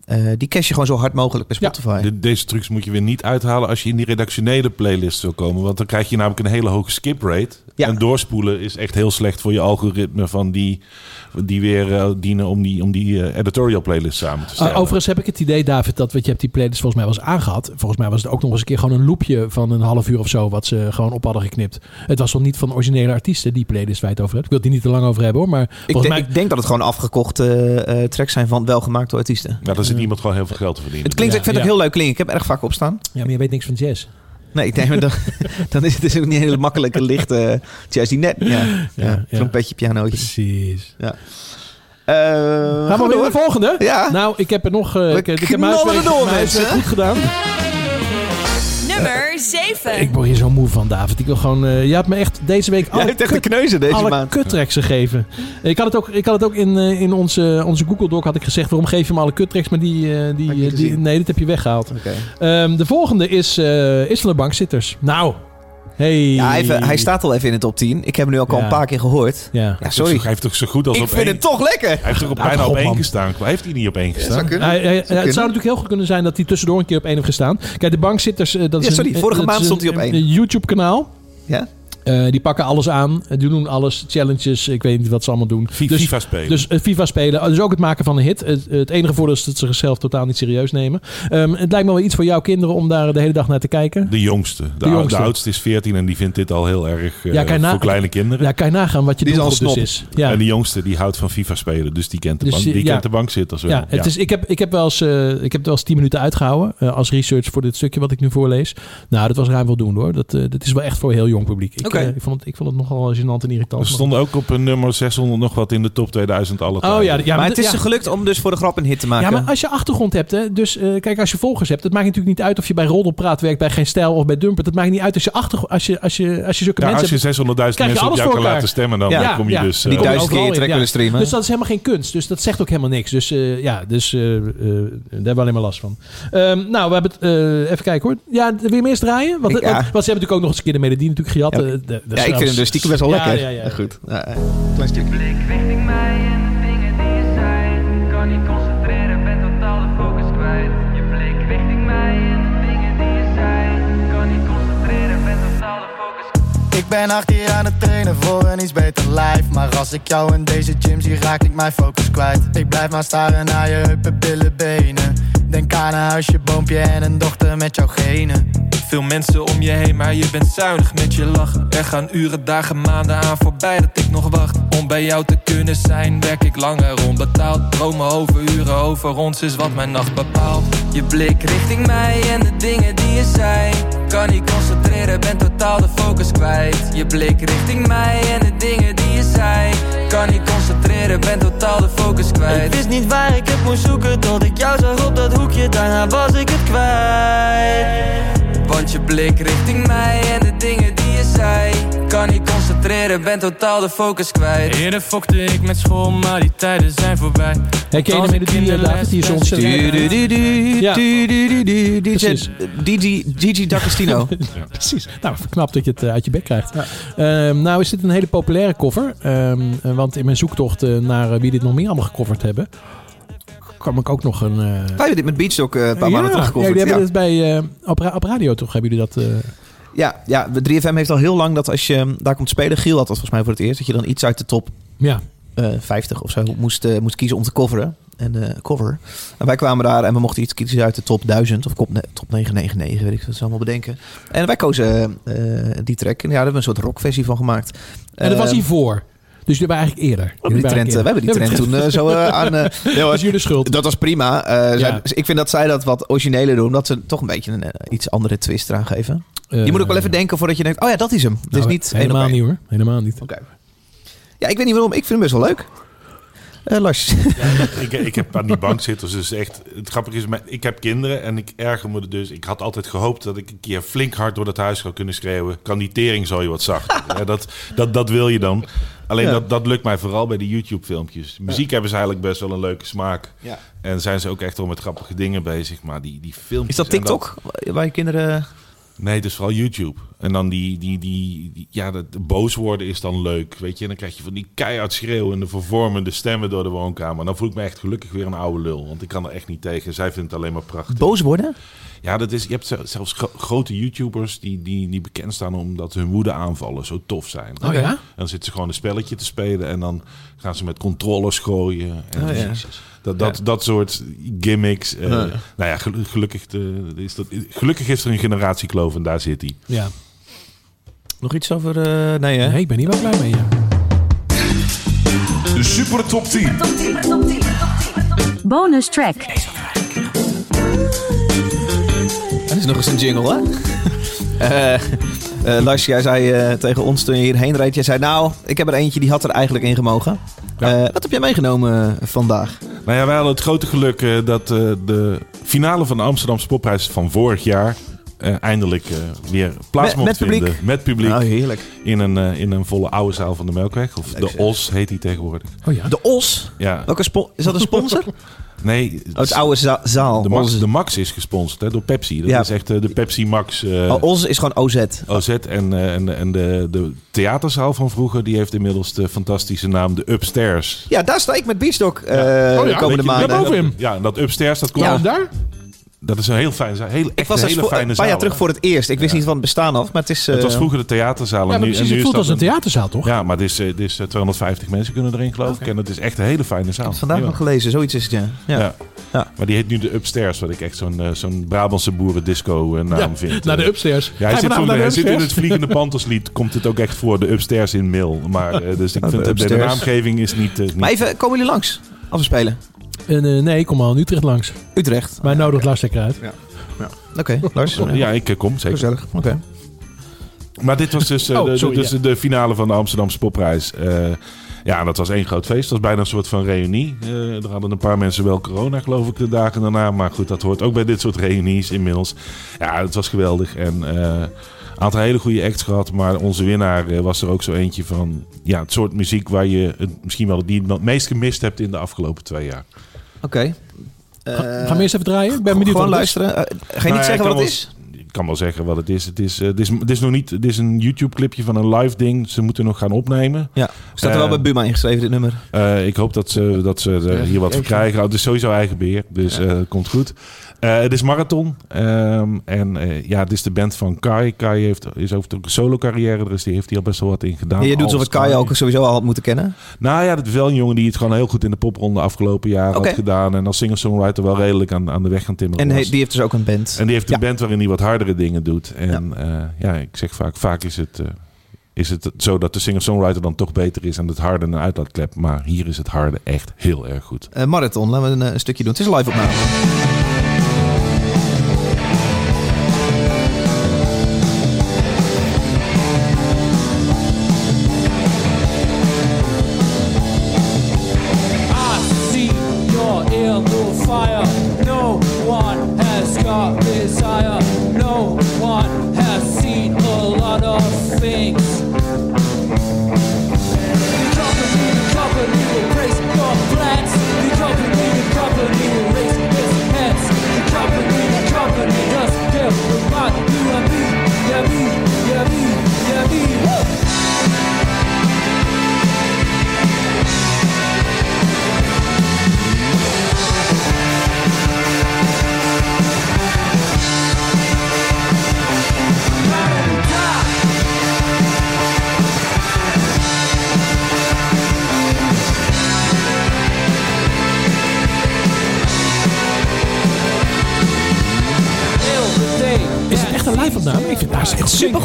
Eh, die cache je gewoon zo hard mogelijk bij Ja. Spotify. De- deze trucs moet je weer niet uithalen als je in die redactionele playlist wil komen. Want dan krijg je namelijk een hele hoge skip rate. Ja. En doorspoelen is echt heel slecht voor je algoritme van die, die weer eh, dienen om die, om die eh, editorial playlist samen te stellen. Uh, overigens heb ik het idee, David, dat want je hebt die playlist volgens mij wel eens aangehad. Volgens mij was het ook nog eens een keer gewoon een loopje van een half uur of zo, wat ze gewoon op hadden geknipt. Het was toch niet van originele artiesten, die playlist waar je het over hebt. Ik wil het hier niet te lang over hebben hoor, maar Ik, volgens denk, mij... ik denk dat het gewoon afgekochte eh, eh, tracks zijn van welgemaakt door artiesten. Ja, daar iemand gewoon heel veel geld te verdienen. Het klinkt, Ja, ik vind het ja. ook heel leuk klinken. Ik heb er erg vaak op staan. Ja, maar je weet niks van jazz. Nee, ik denk, dan, dan is het dus ook niet een hele makkelijke, lichte jazz die net. Ja, ja, Ja, ja. trompetje, pianootje. Precies. Eh, Gaan we weer naar de volgende? Ja. Nou, ik heb er nog... eh, We ik, ik heb mijn huiswerk, huiswerk goed gedaan. Nummer 7. Ik word hier zo moe van, David. Ik wil gewoon... eh, je hebt me echt deze week alle hebt echt de kut- kneuzen deze alle maand. kuttracks gegeven. Ik had het ook, ik had het ook in, eh, in onze, onze Google Doc had ik gezegd... waarom geef je me alle kuttracks, maar die... eh, die, die nee, dat heb je weggehaald. Oké. Ehm, de volgende is, eh, is van de bankzitters. Nou, hey. Ja, even, hij staat al even in de top 10. Ik heb hem nu ook al Ja. een paar keer gehoord. Ja. Ja, Hij sorry. heeft toch zo goed als Ik op vind één... het toch lekker. Hij heeft toch op Nou, bijna op op, één gestaan. Heeft hij niet op één gestaan? zou. Hij- het zou natuurlijk heel goed kunnen zijn dat hij tussendoor een keer op één heeft gestaan. Kijk, de bankzitters... eh, dat Ja, is sorry, een, vorige maand stond hij op één. Een YouTube-kanaal. Ja? Eh, die pakken alles aan. Die doen alles. Challenges. Ik weet niet wat ze allemaal doen. Dus- FIFA spelen. Dus eh, FIFA spelen. Dus ook het maken van een hit. Het, het enige voordeel is dat ze zichzelf totaal niet serieus nemen. Ehm, het lijkt me wel iets voor jouw kinderen om daar de hele dag naar te kijken. de jongste. De, De jongste. de oudste is 14 en die vindt dit al heel erg eh, Ja, voor kleine kinderen. Ja, kan je nagaan wat je Die doelgroep dus is. Ja. En die jongste die houdt van FIFA spelen. Dus die kent de, Dus, bank, die ja. kent de bankzitters wel. Ja, het Is, ik, heb, ik, heb wel eens, eh, ik heb het wel eens 10 minuten uitgehouden eh, als research voor dit stukje wat ik nu voorlees. Nou, dat was ruim voldoende hoor. Dat, dat is wel echt voor een heel jong publiek. Ik, Eh, ik, vond, het, ik vond het nogal gênant en irritant. Ze stonden ook op een nummer 600 nog wat in de top 2000 alle Oh tijden. ja, ja, maar het is ja. ze gelukt om dus voor de grap een hit te maken. Ja, maar als je achtergrond hebt, hè, dus eh, kijk, als je volgers hebt, het maakt natuurlijk niet uit of je bij Roddelpraat werkt, bij Geen Stijl of bij Dumper. Dat maakt niet uit als je achtergrond, als je, als je, als je zulke Ja, mensen als je hebt. 600.000 Krijg je mensen op jou kan elkaar. laten stemmen, dan Ja, kom je ja. dus... die eh, duizend keer je ja. willen streamen. Dus dat is helemaal geen kunst. Dus dat zegt ook helemaal niks. Dus eh, ja, dus eh, eh, daar hebben we alleen maar last van. Ehm, nou, we hebben het, eh, even kijken hoor. Ja, wil je meer eens draaien? Want, Ja. want, want ze hebben natuurlijk ook nog eens een keer de melodie natuurlijk gehad. Ja. De- de ja, ik vind hem dus stiekem best wel lekker. ja, ja, ja. Goed. Ja, klein stukje. blik richting mij en de dingen die je zei. Kan niet concentreren, ben totaal de focus kwijt. Je blik richting mij en de dingen die je zei. Kan niet concentreren, ben totaal de focus Ik ben acht jaar aan het trainen voor een iets beter life Maar als ik jou in deze gym zie raak ik mijn focus kwijt Ik blijf maar staren naar je heupen, billen, benen Denk aan een huisje, boompje en een dochter met jouw genen Veel mensen om je heen, maar je bent zuinig met je lachen. Er gaan uren, dagen, maanden aan voorbij dat ik nog wacht. Om bij jou te kunnen zijn, werk ik langer onbetaald. Dromen over uren, over ons is wat mijn nacht bepaalt. Je blik richting mij en de dingen die je zei. Kan niet concentreren, ben totaal de focus kwijt. Je blik richting mij en de dingen die je zei. Kan niet concentreren, ben totaal de focus kwijt. Ik wist niet waar ik het moest zoeken tot ik jou zag op dat hoekje. Daarna was ik het kwijt. Want je blik richting mij en de dingen die je zei. Kan niet concentreren, ben totaal de focus kwijt. Eerder fokte ik met school, maar die tijden zijn voorbij. Herken je de melodie, eh, David? Die is ontzettend... Ja. Precies. DJ DJ D'Agostino. Precies. Nou, knap dat je het eh, uit je bek krijgt. Ehm, nou is dit een hele populaire cover. Ehm, eh, want in mijn zoektocht eh, naar eh, wie dit nog meer allemaal gecoverd hebben... kwam ik ook nog een... Wij hebben dit met Beachstock eh, een paar maanden terug ja, die hebben het bij, eh, op, op radio toch? Hebben jullie dat... Ja, ja, de 3FM heeft al heel lang dat als je daar komt spelen... Giel had dat volgens mij voor het eerst... dat je dan iets uit de top Ja. eh, 50 of zo moest, moest kiezen om te coveren. En eh, cover. En wij kwamen daar en we mochten iets kiezen uit de top 1000 of top, top 999, weet ik wat ze allemaal bedenken. En wij kozen die track. En ja, daar hebben we een soort rockversie van gemaakt. en dat was Eh, hiervoor. Dus jullie waren eigenlijk eerder. we hebben die trend, eh, we hebben die trend toen eh, zo eh, aan... eh, ja, Dat is jullie schuld. Dat was prima. Eh, zij- Ja. ik vind dat zij dat wat origineler doen. Dat ze toch een beetje een eh, iets andere twist eraan geven. je moet ook wel even denken voordat je denkt... Oh ja, dat is hem. Het is Nou, niet helemaal niet hoor. Helemaal niet. Oké. Ja, ik weet niet waarom. Ik vind hem best wel leuk. Eh Lars. ik, ik heb aan die bank zitten. Dus echt, het grappige is, ik heb kinderen en ik erger me dus. Ik had altijd gehoopt dat ik een keer flink hard door dat huis zou kunnen schreeuwen. Kan die tering zo je wat zacht. ja, dat, dat, dat wil je dan. Alleen Ja. dat, dat lukt mij vooral bij de YouTube filmpjes. Muziek hebben ze eigenlijk best wel een leuke smaak. Ja. En zijn ze ook echt wel met grappige dingen bezig. Maar die, die filmpjes... Is dat en TikTok? Waar je kinderen... Nee, het is vooral YouTube. En dan die, die, die, die- ja, dat boos worden is dan leuk, weet je. En dan krijg je van die keihard schreeuwende, vervormende stemmen door de woonkamer. Dan voel ik me echt gelukkig weer een oude lul, want ik kan er echt niet tegen. Zij vindt het alleen maar prachtig. Boos worden? Ja, dat is, je hebt zel- zelfs gro- grote YouTubers die, die, die bekend staan omdat hun woede aanvallen zo tof zijn. Oh ja? En dan zitten ze gewoon een spelletje te spelen en dan gaan ze met controllers gooien. En Oh ja. dat, dat, dat soort gimmicks. eh, Ja. Nou ja, gelu- gelukkig, de, is dat, gelukkig is er een generatiekloof en daar zit hij. Ja. Nog iets over... eh, nee, hè? Nee, ik ben niet wel blij mee. ja. De Super Top 10. Bonus track. Is nog eens een jingle, hè? Eh, eh, Lars, jij zei eh, tegen ons toen je hierheen reed... Jij zei, nou, ik heb er eentje die had er eigenlijk in gemogen. Eh, wat heb jij meegenomen vandaag? Nou ja, wij hadden het grote geluk dat eh, de finale van de Amsterdamse Popprijs van vorig jaar eh, eindelijk eh, weer plaats Met- mocht met publiek? vinden. Met publiek. Nou, heerlijk. In een, in een volle oude zaal van de Melkweg. Of Leuk de zeg. Os heet die tegenwoordig. Oh ja. De Os? Ja. Welke is dat een sponsor? Nee. Oh, het oude za- zaal. De Max, de Max is gesponsord hè, door Pepsi. Dat Ja. is echt eh, de Pepsi Max. eh, Oh, Os is gewoon OZ. OZ en, eh, en, en de, de theaterzaal van vroeger, die heeft inmiddels de fantastische naam de Upstairs. Ja, daar sta ik met Beachstock eh Oh de komende maanden. daarboven hem. Ja, en dat Upstairs, dat komt. Ja. daar? Dat is een heel fijn zaal. Heel, Ik echt was een daar hele fijne een zaal. paar jaar terug voor het eerst. Ik wist niet van het bestaan af, maar het is... Het eh, was vroeger de theaterzaal. Ja, en maar nu, precies, en nu het is voelt dat als een theaterzaal, toch? Ja, maar het is, eh, het is eh, 250 mensen kunnen erin, geloof ik. En het is echt een hele fijne zaal. Vandaag nog gelezen, zoiets is het, ja. ja. Ja. Ja. Maar die heet nu de Upstairs, wat ik echt zo'n eh, zo'n Brabantse boerendisco eh, naam Ja, vind. naar de Eh, Upstairs. Ja, hij zit, zo- hij zit in het? Vliegende Panterslied, komt het ook echt voor, de Upstairs in Mail. Maar, eh, dus ik vind de naamgeving is niet... eh, niet Maar even, komen jullie langs? Als we spelen? En, eh, nee, ik kom al in Utrecht langs. Utrecht. Maar nodig Lars lekker uit. Ja. Oké, Lars. Ja, ik eh, kom, zeker. Gezellig, oké. Maar dit was dus, eh, Oh, de, sorry, dus ja. de finale van de Amsterdamse Popprijs. Eh, ja, dat was één groot feest. Dat was bijna een soort van reunie. Eh, er hadden een paar mensen wel corona, geloof ik, de dagen daarna. Maar goed, dat hoort ook bij dit soort reunies inmiddels. Ja, het was geweldig. En eh, een aantal hele goede acts gehad. Maar onze winnaar was er ook zo eentje van... Ja, het soort muziek waar je het, misschien wel die het meest gemist hebt in de afgelopen twee jaar. Oké. Gaan we eerst even draaien? Ik ben benieuwd Gewoon luisteren. Eh, ga je Nou niet ja, zeggen wat het is? Ik kan wel zeggen wat het is. Het is, eh, het is, het is nog niet. Het is een YouTube-clipje van een live ding. Ze moeten nog gaan opnemen. Ja. Staat er wel Eh, bij Buma ingeschreven, dit nummer? Eh, ik hoop dat ze, dat ze er hier wat voor krijgen. Oh, Het is sowieso eigen beheer, dus eh, het komt goed. Eh, het is Marathon. Ehm, en eh, ja, het is de band van Kai. Kai heeft, is over een solo carrière. Dus die heeft hier al best wel wat in gedaan. je doet Als alsof ik Kai ook sowieso al had moeten kennen. Nou ja, dat is wel een jongen die het gewoon heel goed in de popronde afgelopen jaren had gedaan. En als singer-songwriter wel redelijk aan, aan de weg gaan timmeren En was. die heeft dus ook een band. En die heeft een band waarin hij wat hardere dingen doet. En ja, ja ik zeg vaak, vaak is het, eh, is het zo dat de singer-songwriter dan toch beter is en het harde een uitlaatklep. Maar hier is het harde echt heel erg goed. Eh, Marathon, laten we een, eh, een stukje doen. Het is live opname.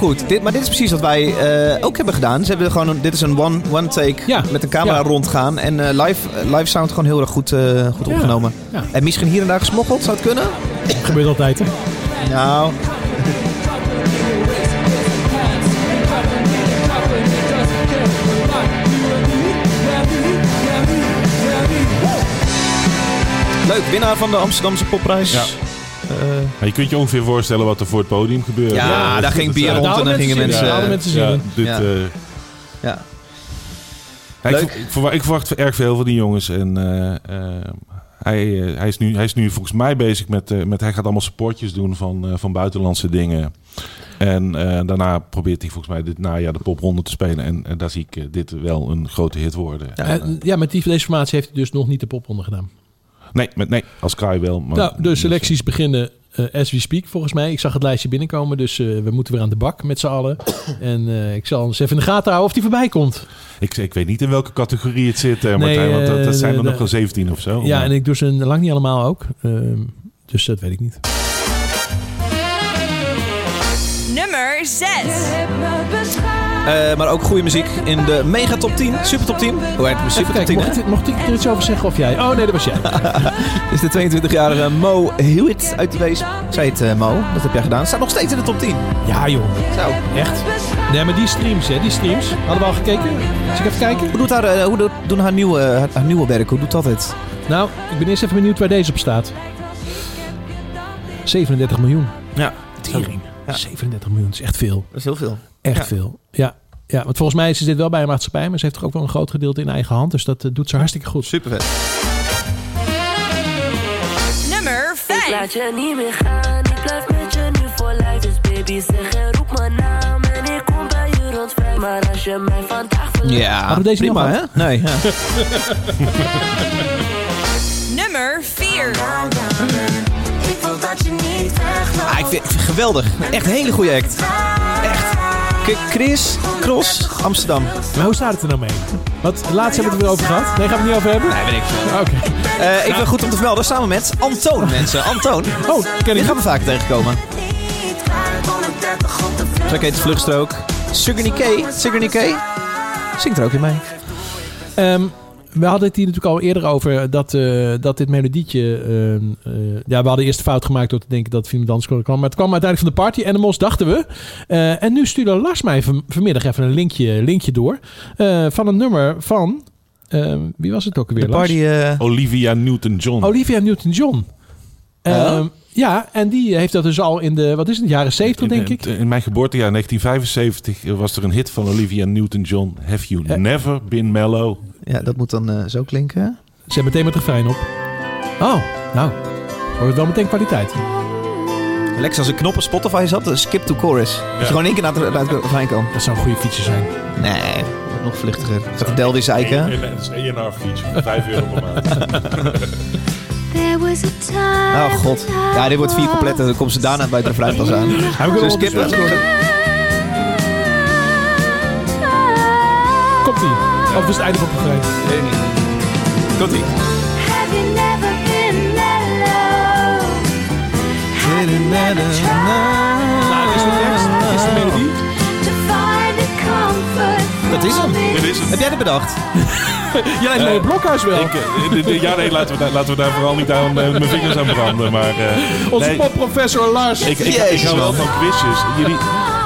Goed. Dit, maar dit is precies wat wij eh, ook hebben gedaan. Ze hebben gewoon een, dit is een one, one take met een camera Ja. rondgaan. En eh, live, live sound gewoon heel erg goed, eh, goed Ja. opgenomen. Ja. En misschien hier en daar gesmokkeld, zou het kunnen? Gebeurt altijd, hè? Nou, leuk. Winnaar van de Amsterdamse popprijs. Eh, Maar je kunt je ongeveer voorstellen wat er voor het podium gebeurde. Ja, daar ging bier rond en dan gingen mensen- Ja, mensen in. dit, Ja. eh, ja. Ja, ik, verwacht erg veel van die jongens. En eh, eh, hij, hij, is nu, hij is nu volgens mij bezig met... met hij gaat allemaal supportjes doen van, eh, van buitenlandse dingen. En eh, daarna probeert hij volgens mij dit najaar de popronde te spelen. En daar zie ik dit wel een grote hit worden. Ja, ja met die, deze formatie heeft hij dus nog niet de popronde gedaan. Nee, met, nee, als Kai wel. Maar, nou, de selecties beginnen eh, as we speak, volgens mij. Ik zag het lijstje binnenkomen, dus eh, we moeten weer aan de bak met z'n allen. en eh, ik zal eens even in de gaten houden of die voorbij komt. ik, ik weet niet in welke categorie het zit, Martijn. Nee, want dat, dat zijn er nog wel 17 of zo. Ja, Maar- en ik doe ze lang niet allemaal ook. Ehm, dus dat weet ik niet. Nummer 6. Eh, maar ook goede muziek in de mega top 10. Super top 10. Hoe heet het? Super top 10, kijken, hè? mocht, ik- mocht ik er iets over zeggen of jij? Oh nee, dat was jij. Dit is de 22-jarige Mo Hewitt uit de Wees. Zei het, eh, Mo. Dat heb jij gedaan. Staat nog steeds in de top 10. Ja, joh. Zo. Echt? Nee, maar die streams, hè, die streams. Hadden we al gekeken? Zal ik even kijken? Hoe doet haar, eh, hoe doet, doen haar nieuwe, haar, haar nieuwe werk? Hoe doet dat het? Nou, ik ben eerst even benieuwd waar deze op staat. 37 miljoen. Ja. Tering. 37 miljoen, dat is echt veel. Dat is heel veel. Echt Ja. veel. Ja. ja, want volgens mij is dit wel bij een maatschappij, maar ze heeft toch ook wel een groot gedeelte in eigen hand. Dus dat eh, doet ze hartstikke goed. Super vet. Nummer Ik 5. laat je niet meer gaan, ik blijf met je nu voor lijf. Dus baby zeg en roep mijn naam en ik kom bij je rond vijf. Maar als je mij vandaag verlaat... Ja, Hadden we deze niet prima, hè? Nee. Ja. Nummer 4. Ik wil dat je niet wegloopt. Ah, ik, vind, ik vind het geweldig. Echt een hele goede act. Echt. K- Chris Cross, Amsterdam. Maar hoe staat het er nou mee? Want laatst hebben we het er weer over gehad. Nee, gaan we het niet over hebben? Nee, weet ik veel. Oké. Eh, ik ben goed om te vermelden, samen met Antoon, mensen. Antoon. Oh, ken Die ik gaan we vaker tegenkomen. Zo heet de vluchtstrook. Sigourney K. Sigourney K. Zingt er ook in mee. Ehm, we hadden het hier natuurlijk al eerder over dat, eh, dat dit melodietje... ehm, eh, ja, we hadden eerst de fout gemaakt door te denken dat het Film kwam. Maar het kwam uiteindelijk van de Party Animals, dachten we. Eh, en nu stuurde Lars mij van, vanmiddag even een linkje, linkje door. eh, van een nummer van... ehm, wie was het ook Lars? party... eh, Olivia Newton-John. Olivia Newton-John. Ehm, Ja, en die heeft dat dus al in de, wat is het, jaren 70 denk ik. In, in mijn geboortejaar 1975 was er een hit van Olivia Newton-John. Have you never been mellow? Ja, dat moet dan eh, zo klinken. Zet meteen met refrein op. Oh, nou. Wordt wel meteen kwaliteit. Lekker als een knop op Spotify zat, een skip to chorus. Dat je gewoon één keer naar het, naar het refrein kan. Dat zou een goede feature zijn. Nee, wordt nog vluchtiger. Gaat Del weer zeiken. Dat is een ENR 5 euro per maand. There was a time Oh god. Ja, dit wordt vier coupletten. Dan komt ze daarna bij de refrein pas aan. Zullen we skippen? Of is het einde van het programma? Ik niet. Komt ie. Have you never been? Have you never tried Nou, is de tekst? Is de melodie? to find a comfort Dat is hem. Dit is hem. Heb jij dit bedacht? Ja, in het blokhuis wel. Ik, eh, de- de- ja, nee, laten we, daar, laten we daar vooral niet aan eh, mijn vingers aan branden. Maar, eh, Onze nee, popprofessor Lars. ik, ik, ik Jezus, hou wel van quizjes. Jullie,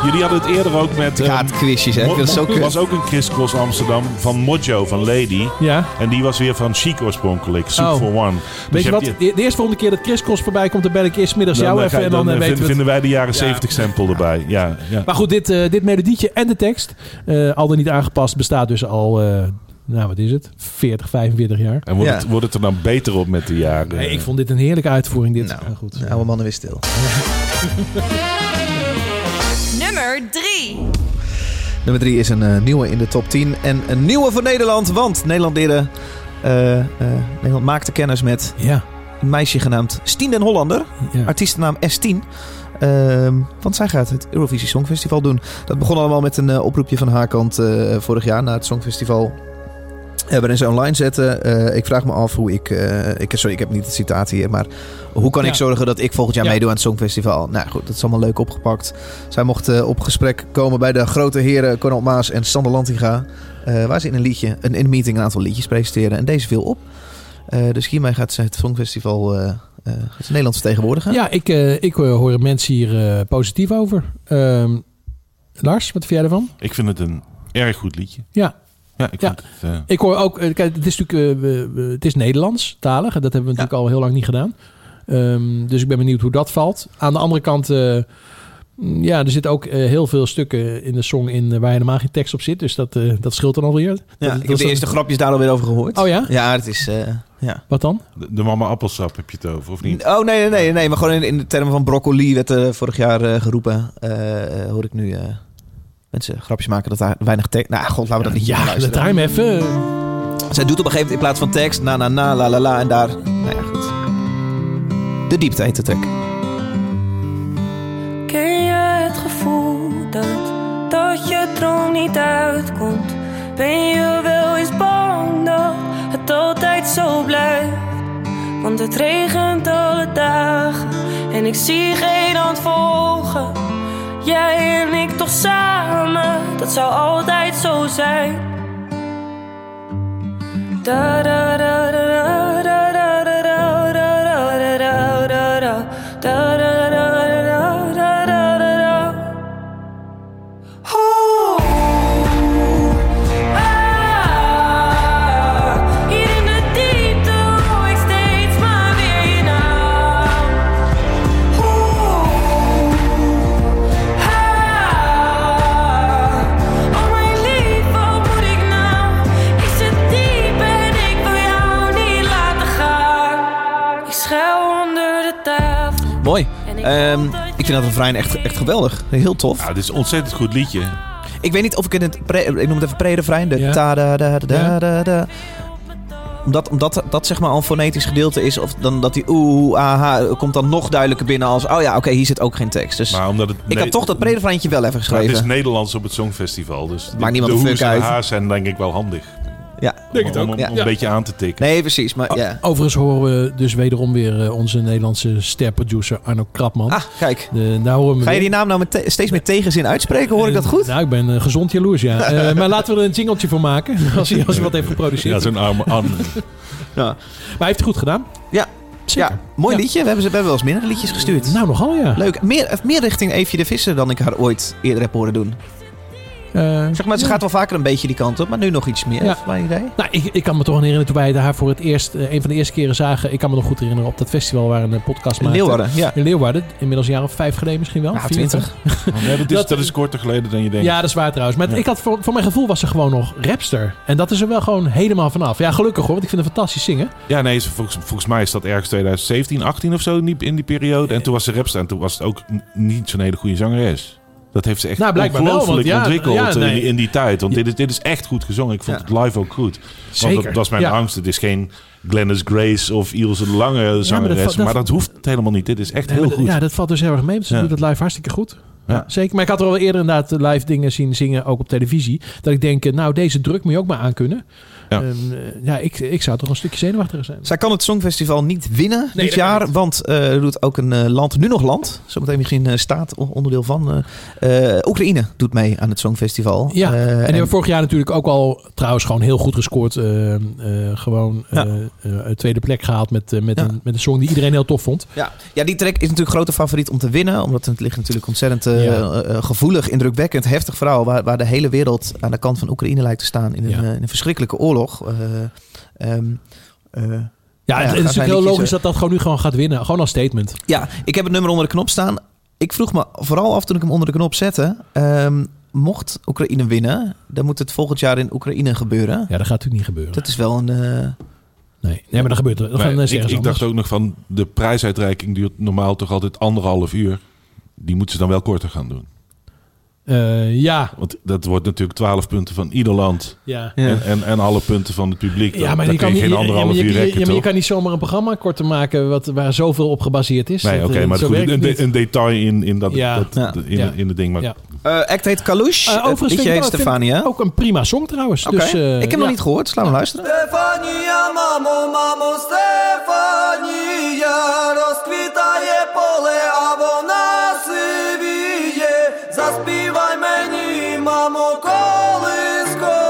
jullie hadden het eerder ook met... Ik eh, haat quizjes, hè. Zo Mo- kut. was ook een crisscross Amsterdam van Mojo, van Lady. Ja. En die was weer van Chic oorspronkelijk. Soup Oh. for One. Dus Weet je wat? die- De, eerste volgende keer dat Chris Cross voorbij komt, dan bel ik eerst middags jou dan, even. En dan, dan, eh, eh, weten we vinden wij de jaren Ja. 70 sample erbij. Ja, ja. Maar goed, dit, eh, dit melodietje en de tekst, eh, al dan niet aangepast, bestaat dus al, eh, nou wat is het, 40, 45 jaar. En wordt, Ja. het, wordt het er dan beter op met de jaren? Nee, ik vond dit een heerlijke uitvoering. Dit. Nou, goed. De oude mannen weer stil. Nummer 3. Nummer drie is een eh, nieuwe in de top 10. En een nieuwe voor Nederland. Want Nederland leerde... eh, eh, Nederland maakte kennis met Ja. een meisje genaamd Stien den Hollander. ja. Artiestennaam S10. Ehm, want zij gaat het Eurovisie Songfestival doen. Dat begon allemaal met een oproepje van haar kant eh, vorig jaar na het Songfestival. Uh, waarin ze online zetten. Eh, ik vraag me af hoe ik, eh, ik... Sorry, ik heb niet het citaat hier. Maar hoe kan Ja. ik zorgen dat ik volgend jaar Ja. meedoe aan het Songfestival? Nou goed, dat is allemaal leuk opgepakt. Zij mocht eh, op gesprek komen bij de grote heren Cornel Maas en Sander Lantinga. eh, waar ze in een liedje, een, in een meeting een aantal liedjes presenteren. En deze viel op. Eh, dus hiermee gaat ze het Songfestival eh, eh, gaat ze Nederland vertegenwoordigen. Ja, ik, eh, ik eh, hoor mensen hier eh, positief over. Ehm, Lars, wat vind jij ervan? Ik vind het een erg goed liedje. Ja. Ja, ik Ja. vind het... eh, Ik hoor ook, eh, kijk, het is natuurlijk, eh, het is Nederlands talig. En dat hebben we natuurlijk al heel lang niet gedaan. Ehm, dus ik ben benieuwd hoe dat valt. Aan de andere kant, eh, mm, ja, er zitten ook heel veel stukken in de song in waar helemaal geen tekst op zit. Dus dat, eh, dat scheelt dan alweer. Ja, Dat- ik dat heb is de eerste grapjes daar alweer over gehoord. Oh ja? Ja, het is... eh, ja. Wat dan? de, de mama appelsap heb je het over, of niet? Oh nee, nee, nee, nee. Maar gewoon in, in de termen van broccoli werd er vorig jaar eh, geroepen. Eh, eh, hoor ik nu eh, mensen grapjes maken dat daar weinig tekst... Nou, god, laten we dat niet Ja, dat draai hem even. Zij doet op een gegeven moment in plaats van tekst... Na, na, na, la, la, la. En daar... Nou ja, goed. De diepte heet de track. Ken je het gevoel dat, dat je droom niet uitkomt? Ben je wel eens bang dat het altijd zo blijft? Want het regent alle dagen en ik zie geen hand volgen. Jij en ik toch samen, dat zou altijd zo zijn. Da da da Ehm, ik vind dat refrein echt, echt geweldig. Heel tof. Ja, dit is een ontzettend goed liedje. Ik weet niet of ik in het... Pre, ik noem het even pre-refrein. De Ja. ta da da da da Ja. da da. Omdat, omdat dat zeg maar al een fonetisch gedeelte is. Of dan dat die oeh, aha, komt dan nog duidelijker binnen als... Oh ja, oké, hier zit ook geen tekst. Dus Maar omdat het ik had toch dat pre-refreintje wel even Maar het geschreven. is Nederlands op het Songfestival, dus Maakt niemand de hoes fuck en zijn denk ik wel handig. Denk het om, ook. om, een beetje aan te tikken. Nee, precies. Maar ja. Overigens horen we dus wederom weer eh, onze Nederlandse sterproducer Arno Krapman. Ah, kijk. De, daar horen we Ga je die naam nou met te- steeds meer tegenzin uitspreken? Hoor ik dat goed? Nou, ik ben eh, gezond jaloers, ja. Eh, maar laten we er een jingletje voor maken. Als hij, als hij wat heeft geproduceerd. Ja, zo'n arme arme. Ja. Maar hij heeft het goed gedaan. Ja. Zeker. Ja, mooi Ja. liedje. We hebben, ze, we hebben wel eens minder liedjes gestuurd. Nou, nogal ja. Leuk. Meer, meer richting Eefje de Visser dan ik haar ooit eerder heb horen doen. Eh, Zeg maar, ze ja. gaat wel vaker een beetje die kant op, maar nu nog iets meer. Ja. Mijn idee. Nou, ik, ik kan me toch nog herinneren toen wij haar voor het eerst, eh, een van de eerste keren zagen. Ik kan me nog goed herinneren op dat festival waar een eh, podcast In maakte. Leeuwarden, ja. In Leeuwarden. Inmiddels een jaar of vijf geleden misschien wel. Ja, 20. vijf. Nee, dat, is, Dat- dat is korter geleden dan je denkt. Ja, dat is waar trouwens. Maar Ja. ik had voor, voor mijn gevoel was ze gewoon nog rapster. En dat is er wel gewoon helemaal vanaf. Ja, gelukkig hoor, want ik vind het fantastisch zingen. Ja, nee, ze- volgens, volgens mij is dat ergens 2017, 18 of zo in die, in die periode. En toen was ze rapster en toen was het ook niet zo'n hele goede zangeres. Dat heeft ze echt Nou, ongelooflijk want ja, ontwikkeld ja, nee. in, die, in die tijd. Want dit is, dit is echt goed gezongen. Ik vond Ja. het live ook goed. Want Zeker, Dat, dat is mijn angst. Het is geen Glennis Grace of Ilse de Lange zangeres. dat va- maar, dat- dat, hoeft helemaal niet. Dit is echt heel maar dat- goed. Ja, dat valt dus heel erg mee. Ze Ja. doet het live hartstikke goed. Ja. Zeker. Maar ik had er al eerder inderdaad live dingen zien zingen, ook op televisie. Dat ik denk, nou, deze druk moet je ook maar aankunnen. Ja. Eh, ja, ik, ik zou toch een stukje zenuwachtiger zijn. Zij kan het Songfestival niet winnen Nee, dit jaar, niet. want eh, er doet ook een eh, land, nu nog land, zometeen misschien staat, onderdeel van. Oekraïne doet mee aan het Songfestival. Ja, en die hebben vorig jaar natuurlijk ook al trouwens gewoon heel goed gescoord. gewoon Ja. eh, eh, tweede plek gehaald met, met, Ja. een, met een song die iedereen heel tof vond. Ja. ja, die track is natuurlijk grote favoriet om te winnen. Omdat het ligt natuurlijk ontzettend Ja. gevoelig, indrukwekkend, heftig verhaal. Waar, waar de hele wereld aan de kant van Oekraïne lijkt te staan in een, Ja. in een verschrikkelijke oorlog. Eh, ehm, eh, Ja, ja, het, het gaan is natuurlijk heel logisch dat dat gewoon nu gewoon gaat winnen. Gewoon als statement. Ja, ik heb het nummer onder de knop staan. Ik vroeg me vooral af toen ik hem onder de knop zette. ehm, mocht Oekraïne winnen, dan moet het volgend jaar in Oekraïne gebeuren. Ja, dat gaat natuurlijk niet gebeuren. Dat is wel een... eh, Nee, nee maar dan gebeurt er. Dan Maar gaan, ik, ik dacht ook nog van de prijsuitreiking duurt normaal toch altijd anderhalf uur. Die moeten ze dan wel korter gaan doen. Uh, ja. Want dat wordt natuurlijk 12 punten van ieder land. Ja. En, en, en, alle punten van het publiek. Ja, maar je kan geen anderhalf ja, uur rekken, ja, maar je kan niet zomaar een programma korter maken wat, waar zoveel op gebaseerd is. Nee, oké, okay, maar goed, een, de, een, detail in, in, dat, ja. dat in, in, in ding. Maar... Uh, act heet Kalush. Uh, overigens heet Stefania. Ook een prima song trouwens. Okay. Dus, uh, Ik heb nog niet gehoord, dus laten we luisteren. Stefania, mamo, mamo, Stefania, rozkwitaje pole, abonaj. Заспівай мені, мамо, колискову,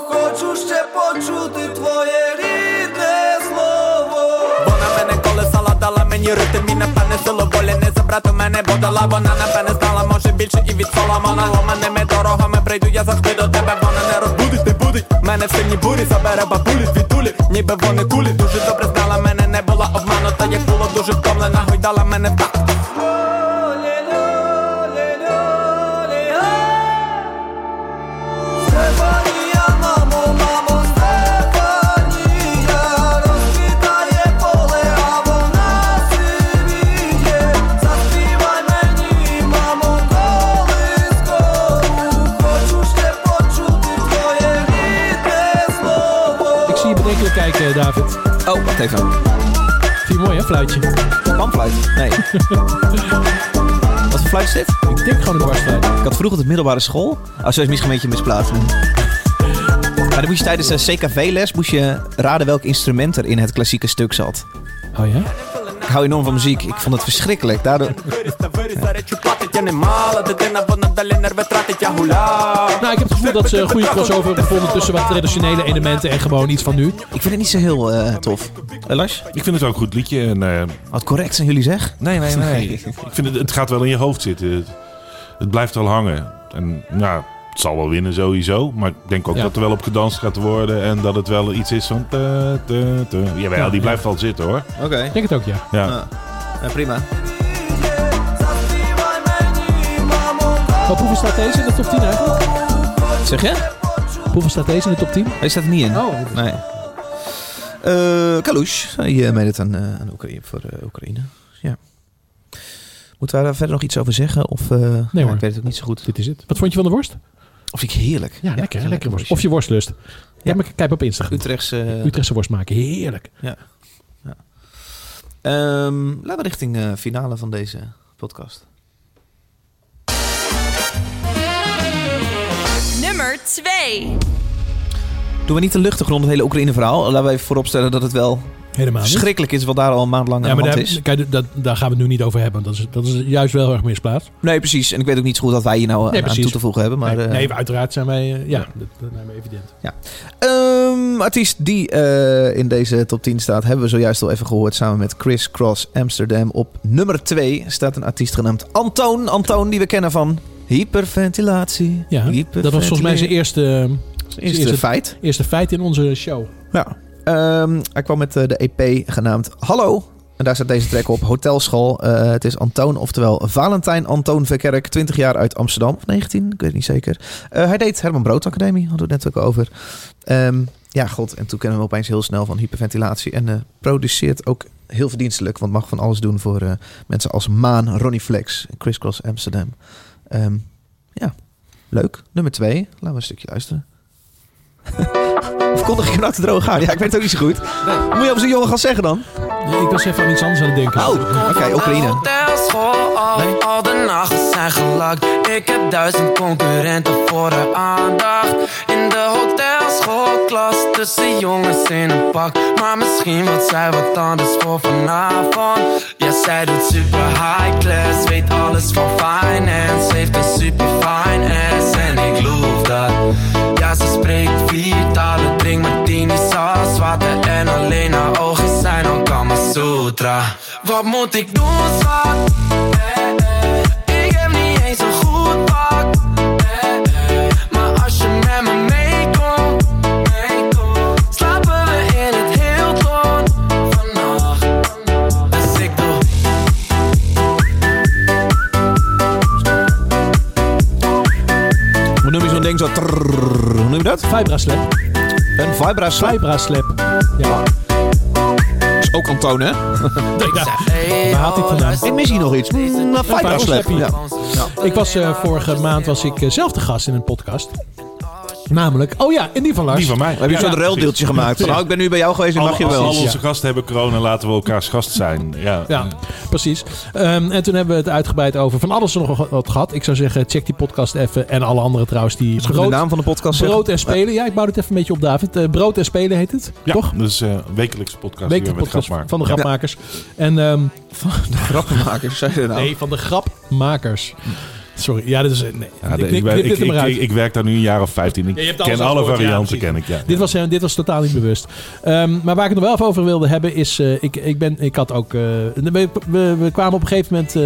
хочу ще почути твоє рідне слово. Вона мене колесала, дала мені ритм і напевне силу волі не забрати мене бодала. Вона напевне знала, може більше і від Соломона Ломаними дорогами прийду я завжди до тебе. Вона не розбудить, не будить. Мене в сильній бурі забере бабулі звідулі, ніби вони кулі. Дуже добре знала, мене не була обманута, як було дуже втомлена, гойдала мене в David. Oh, wacht even. Vind je mooi, hè, fluitje? Panfluit? Nee. Wat voor fluit is dit? Ik denk gewoon een dwarsfluit. Ik had vroeger op de middelbare school. Oh, zo is misschien een beetje misplaatst. Maar dan moest je tijdens de CKV-les moest je raden welk instrument er in het klassieke stuk zat. Oh ja? Ik hou enorm van muziek. Ik vond het verschrikkelijk. Daardoor... За речі платить, я не мала дитина, вона далі нерви тратить, я гуляв. Nou, ik heb het gevoel dat ze een goede crossover hebben gevonden tussen wat traditionele elementen en gewoon iets van nu. Ik vind het niet zo heel eh, tof. Eh, Lars? Ik vind het ook een goed liedje. En, eh, Wat correct zijn jullie zeg? nee, nee, nee. ik vind het, het gaat wel in je hoofd zitten. Het, het blijft wel hangen. En nou, het zal wel winnen sowieso. Maar ik denk ook Ja. dat er wel op gedanst gaat worden. En dat het wel iets is van... te, te, te. Jawel, Ja, die ja. blijft wel zitten hoor. Oké. Ik denk het ook, ja. Ja. Ja. Ja, prima. Hoeveel staat deze in de top 10 eigenlijk? Zeg je? Hoeveel staat deze in de top 10? Hij staat er niet in. Oh, Nee. Eh Kalush, je meedoet aan, eh, aan Oekraïne, voor eh, Oekraïne. Ja. Moeten we daar verder nog iets over zeggen? Of, eh, ja, hoor. Ik weet het ook niet zo goed. Dit is het. Wat vond je van de worst? Of ik heerlijk. Ja, lekker, ja, lekker worst. Of je worstlust. Ja, maar kijk op Instagram. Utrechtse... Utrechtse worst maken, heerlijk. Ja. ja. Ehm, laten we richting eh, finale van deze podcast. Nummer 2. Doen we niet te luchtig rond het hele Oekraïne-verhaal? Laten we even vooropstellen dat het wel Helemaal niet. verschrikkelijk is wat daar al een maand lang Ja, aan de maar hand daar, is. kijk, dat, daar gaan we het nu niet over hebben. Dat is, dat is juist wel heel erg misplaatst. Nee, precies. En ik weet ook niet zo goed dat wij hier nou Nee, aan precies. toe te voegen hebben. Maar, nee, eh, nee, uiteraard zijn wij... eh, ja, dat, dat lijkt me evident. Ja. Ehm, artiest die eh, in deze top 10 staat, hebben we zojuist al even gehoord. Samen met Chris Cross Amsterdam. Op nummer 2 staat een artiest genaamd Antoon. Antoon die we kennen van hyperventilatie. Ja, dat was volgens mij zijn eerste, zijn eerste feit. Eerste feit in onze show. Ja. Ehm, hij kwam met eh, de EP genaamd Hallo. En daar staat deze track op. Hotelschool. Eh, het is Antoon, oftewel Valentijn Antoon Verkerk. 20 jaar uit Amsterdam. Of 19, ik weet het niet zeker. Eh, hij deed Herman Brood Academie. Hadden we het net ook over. Ehm, ja, god. En toen kennen we opeens heel snel van hyperventilatie. En produceert ook heel verdienstelijk. Want mag van alles doen voor mensen als Maan, Ronnie Flex en Chris Cross Amsterdam. Ehm, ja, leuk. Nummer twee. Laten we een stukje luisteren. of kondig ik hem nou te droog aan? Ja, ik weet het ook niet zo goed. Wat moet je over zo'n jongen gaan zeggen dan? ik was even aan iets anders aan het denken. Oh, oké, Oekraïne. De nagels zijn gelakt. Ik heb duizend concurrenten voor de aandacht. In de hotelschoolklas tussen jongens in een pak. Maar misschien wat zij wat anders voor vanavond. Ja, zij doet super high class, weet alles van finance. Heeft een super fine ass en ik loof dat. Ja, ze spreekt vier talen, drink martini, saus, water en alleen haar ogen zijn al Kama Sutra. Wat moet ik doen, schat? Vibraslap. Een vibraslap? Vibraslap. Ja. is ook Antoon, hè? Waar haalt hij vandaan? Ik mis hier nog iets. Mm, Een vibraslap. Ja. Ik was eh, vorige maand was ik eh, zelf de gast in een podcast. Namelijk, oh ja, in die van Lars. Die van mij. Heb je zo'n ruildeeltje gemaakt? Van, nou, ik ben nu bij jou geweest en mag je wel. Al onze gasten hebben corona, laten we elkaars gast zijn. Ja, Ja, precies. Ehm, en toen hebben we het uitgebreid over van alles en nog wat gehad. Ik zou zeggen, check die podcast even. En alle andere trouwens. Die Is goed de naam van de podcast zeggen? Brood en Spelen. Ja, ik bouw het even een beetje op, David. Eh, brood en Spelen heet het, Ja, toch? dus eh wekelijkse podcast met podcast van de grapmakers. En, ehm, van de grapmakers, zei je nou? Nee, van de grapmakers. Sorry, ja, dat is... Nee, Ja, ik, ik, ik, ik, er werk daar nu een jaar of 15. Ik Ja, je hebt ken alle varianten, ken ik. Ja. Dit, was, eh, dit was totaal niet bewust. Ehm, maar waar ik het nog wel even over wilde hebben is... eh, ik, ik, ben, ik had ook... eh, we, we, we kwamen op een gegeven moment eh,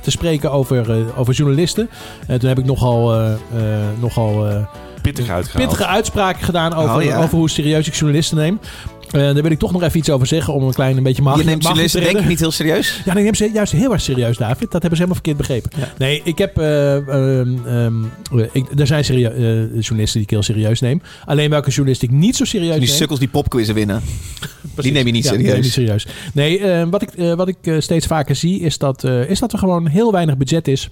te spreken over, eh, over journalisten. En toen heb ik nogal... eh, eh, nogal eh, Pittig uitgehaald. pittige uitspraken gedaan over, Oh, ja. over hoe serieus ik journalisten neem. Eh, daar wil ik toch nog even iets over zeggen om een klein een beetje mag Je neemt journalisten denk ik niet heel serieus. Ja, ik neem ze juist heel erg serieus, David. Dat hebben ze helemaal verkeerd begrepen. Nee, ik heb... ehm, ik, er zijn serie- journalisten die ik heel serieus neem. Alleen welke journalist ik niet zo serieus Die neem... sukkels die popquizzen winnen. Die neem je niet Ja, die serieus. neem niet serieus. Nee, wat ik, wat ik steeds vaker zie is dat, is dat er gewoon heel weinig budget is.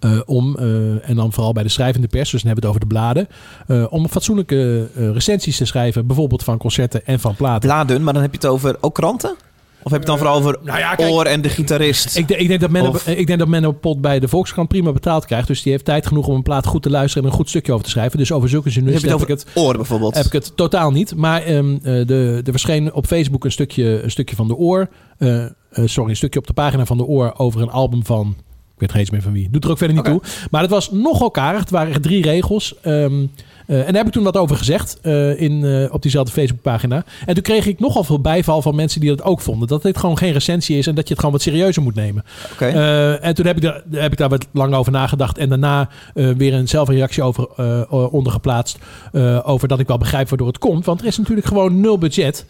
Eh, om, eh, en dan vooral bij de schrijvende pers, dus dan hebben we het over de bladen, eh, om fatsoenlijke recensies te schrijven, bijvoorbeeld van concerten en van platen. Bladen, maar dan heb je het over ook kranten? Of heb je het dan vooral over nou ja, kijk, Oor en de gitarist? Ik, denk- ik, denk dat Of- ik denk dat Menno Pot bij de Volkskrant prima betaald krijgt. Dus die heeft tijd genoeg om een plaat goed te luisteren en een goed stukje over te schrijven. Dus over zulke heb je journalisten heb, over ik het, Oor bijvoorbeeld? heb ik het totaal niet. Maar ehm, eh, de, er verscheen op Facebook een stukje, een stukje van de oor. eh, sorry, een stukje op de pagina van de oor over een album van... Ik weet geen eens meer van wie. Doet er ook verder niet toe. Maar het was nogal karig. Het waren echt drie regels. Ehm, eh, en daar heb ik toen wat over gezegd eh, in, eh, op diezelfde Facebookpagina. En toen kreeg ik nogal veel bijval van mensen die dat ook vonden. Dat dit gewoon geen recensie is en dat je het gewoon wat serieuzer moet nemen. En toen heb ik, daar, heb ik daar wat lang over nagedacht. En daarna weer een zelf een reactie over ondergeplaatst. over dat ik wel begrijp waardoor het komt. Want er is natuurlijk gewoon nul budget.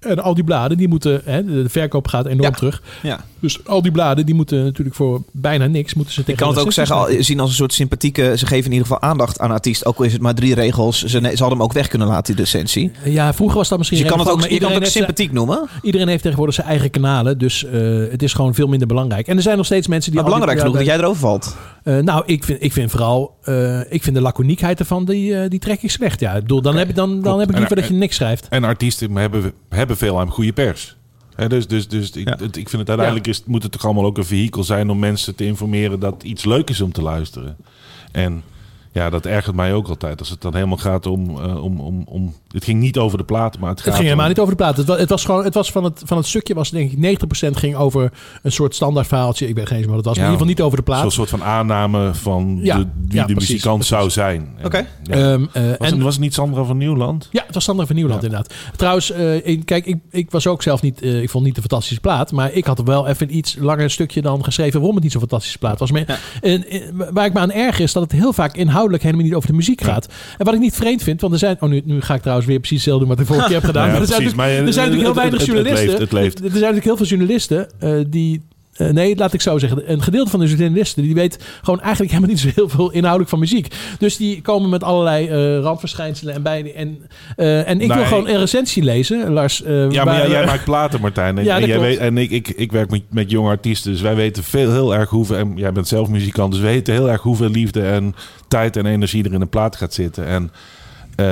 En al die bladen, die moeten... Hè, de verkoop gaat enorm terug. Ja. Dus al die bladen, die moeten natuurlijk voor bijna niks... Moeten ze Ik kan het ook zeggen, al- zien als een soort sympathieke... Ze geven in ieder geval aandacht aan artiest. Ook al is het maar drie regels. Ze, ze hadden hem ook weg kunnen laten, die recensie. Ja, vroeger was dat misschien... Dus je kan het ook, relevant, je maar kan het ook iedereen heeft- sympathiek noemen. Iedereen heeft tegenwoordig zijn eigen kanalen. Dus eh, het is gewoon veel minder belangrijk. En er zijn nog steeds mensen die... Maar belangrijk genoeg dat jij erover valt. Eh, nou, ik vind, ik vind vooral... eh, ik vind de laconiekheid ervan, die, eh, die trek ik slecht. Ja, ik bedoel, dan, heb, ik- dan, dan heb ik En- liever dat je niks schrijft. En artiesten hebben, hebben veel aan goede pers. Hè, dus dus, dus ik, het- ik vind het uiteindelijk is, moet het toch allemaal ook een vehikel zijn om mensen te informeren dat iets leuk is om te luisteren. En ja, dat ergert mij ook altijd. Als het dan helemaal gaat om. eh, om, om, om het ging niet over de plaat, maar het gaat. Het ging helemaal om- niet over de plaat. Het was, het was gewoon, het was van het, van het stukje was denk ik 90% ging over een soort standaard verhaaltje. Ik weet geen eens wat het was. Maar in ieder geval niet over de plaat. Zo'n soort van aanname van Ja, de, wie ja, de precies, muzikant zou zijn. En- Oké. ja. Ehm, eh, was, en- het, was het niet Sandra van Nieuwland? Ja, het was Sander van Nieuwland inderdaad. Trouwens, eh, kijk, ik, ik was ook zelf niet... ik vond niet een fantastische plaat. Maar ik had er wel even iets langer stukje dan geschreven... waarom het niet zo'n fantastische plaat was. Maar, en, waar ik me aan erg is dat het heel vaak inhoudelijk helemaal niet over de muziek gaat. En wat ik niet vreemd vind, want er zijn... Oh, nu, nu ga ik trouwens weer precies hetzelfde doen wat ik vorige keer heb gedaan. Ja, maar er zijn, precies. natuurlijk- Maar, eh, er zijn natuurlijk heel weinig journalisten. Er zijn natuurlijk heel veel journalisten eh, die... eh, nee, laat ik zo zeggen. Een gedeelte van de journalisten die weet gewoon eigenlijk helemaal niet zo heel veel inhoudelijk van muziek. Dus die komen met allerlei eh, randverschijnselen en bij en, eh, en ik wil gewoon een recensie lezen, Lars. Ja, maar jij, jij maakt platen, Martijn. En, Ja, en, jij weet, en ik, ik, ik werk met, met jonge artiesten, dus wij weten veel, heel erg hoeveel... En jij bent zelf muzikant, dus we weten heel erg hoeveel liefde en tijd en energie er in een plaat gaat zitten. En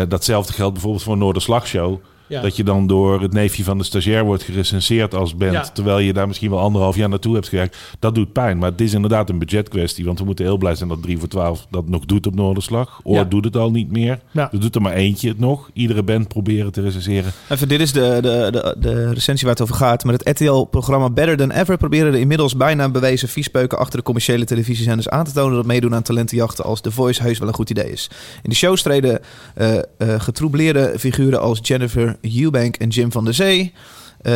datzelfde geldt bijvoorbeeld voor een Noorderslagshow. Ja. Dat je dan door het neefje van de stagiair wordt gerecenseerd als band. Ja. Terwijl je daar misschien wel anderhalf jaar naartoe hebt gewerkt. Dat doet pijn. Maar het is inderdaad een budgetkwestie. Want we moeten heel blij zijn dat 3 voor 12 dat nog doet op Noorderslag. Oor Ja. doet het al niet meer. Ja. Er doet er maar eentje het nog. Iedere band proberen te recenseren. Even, dit is de, de, de, de recensie waar het over gaat. Met het RTL-programma Better Than Ever proberen de inmiddels bijna bewezen viespeuken achter de commerciële televisiezenders aan te tonen dat meedoen aan talentenjachten als The Voice heus wel een goed idee is. In de show streden eh eh, getroubleerde figuren als Jennifer Eubank en Jim van der Zee. eh,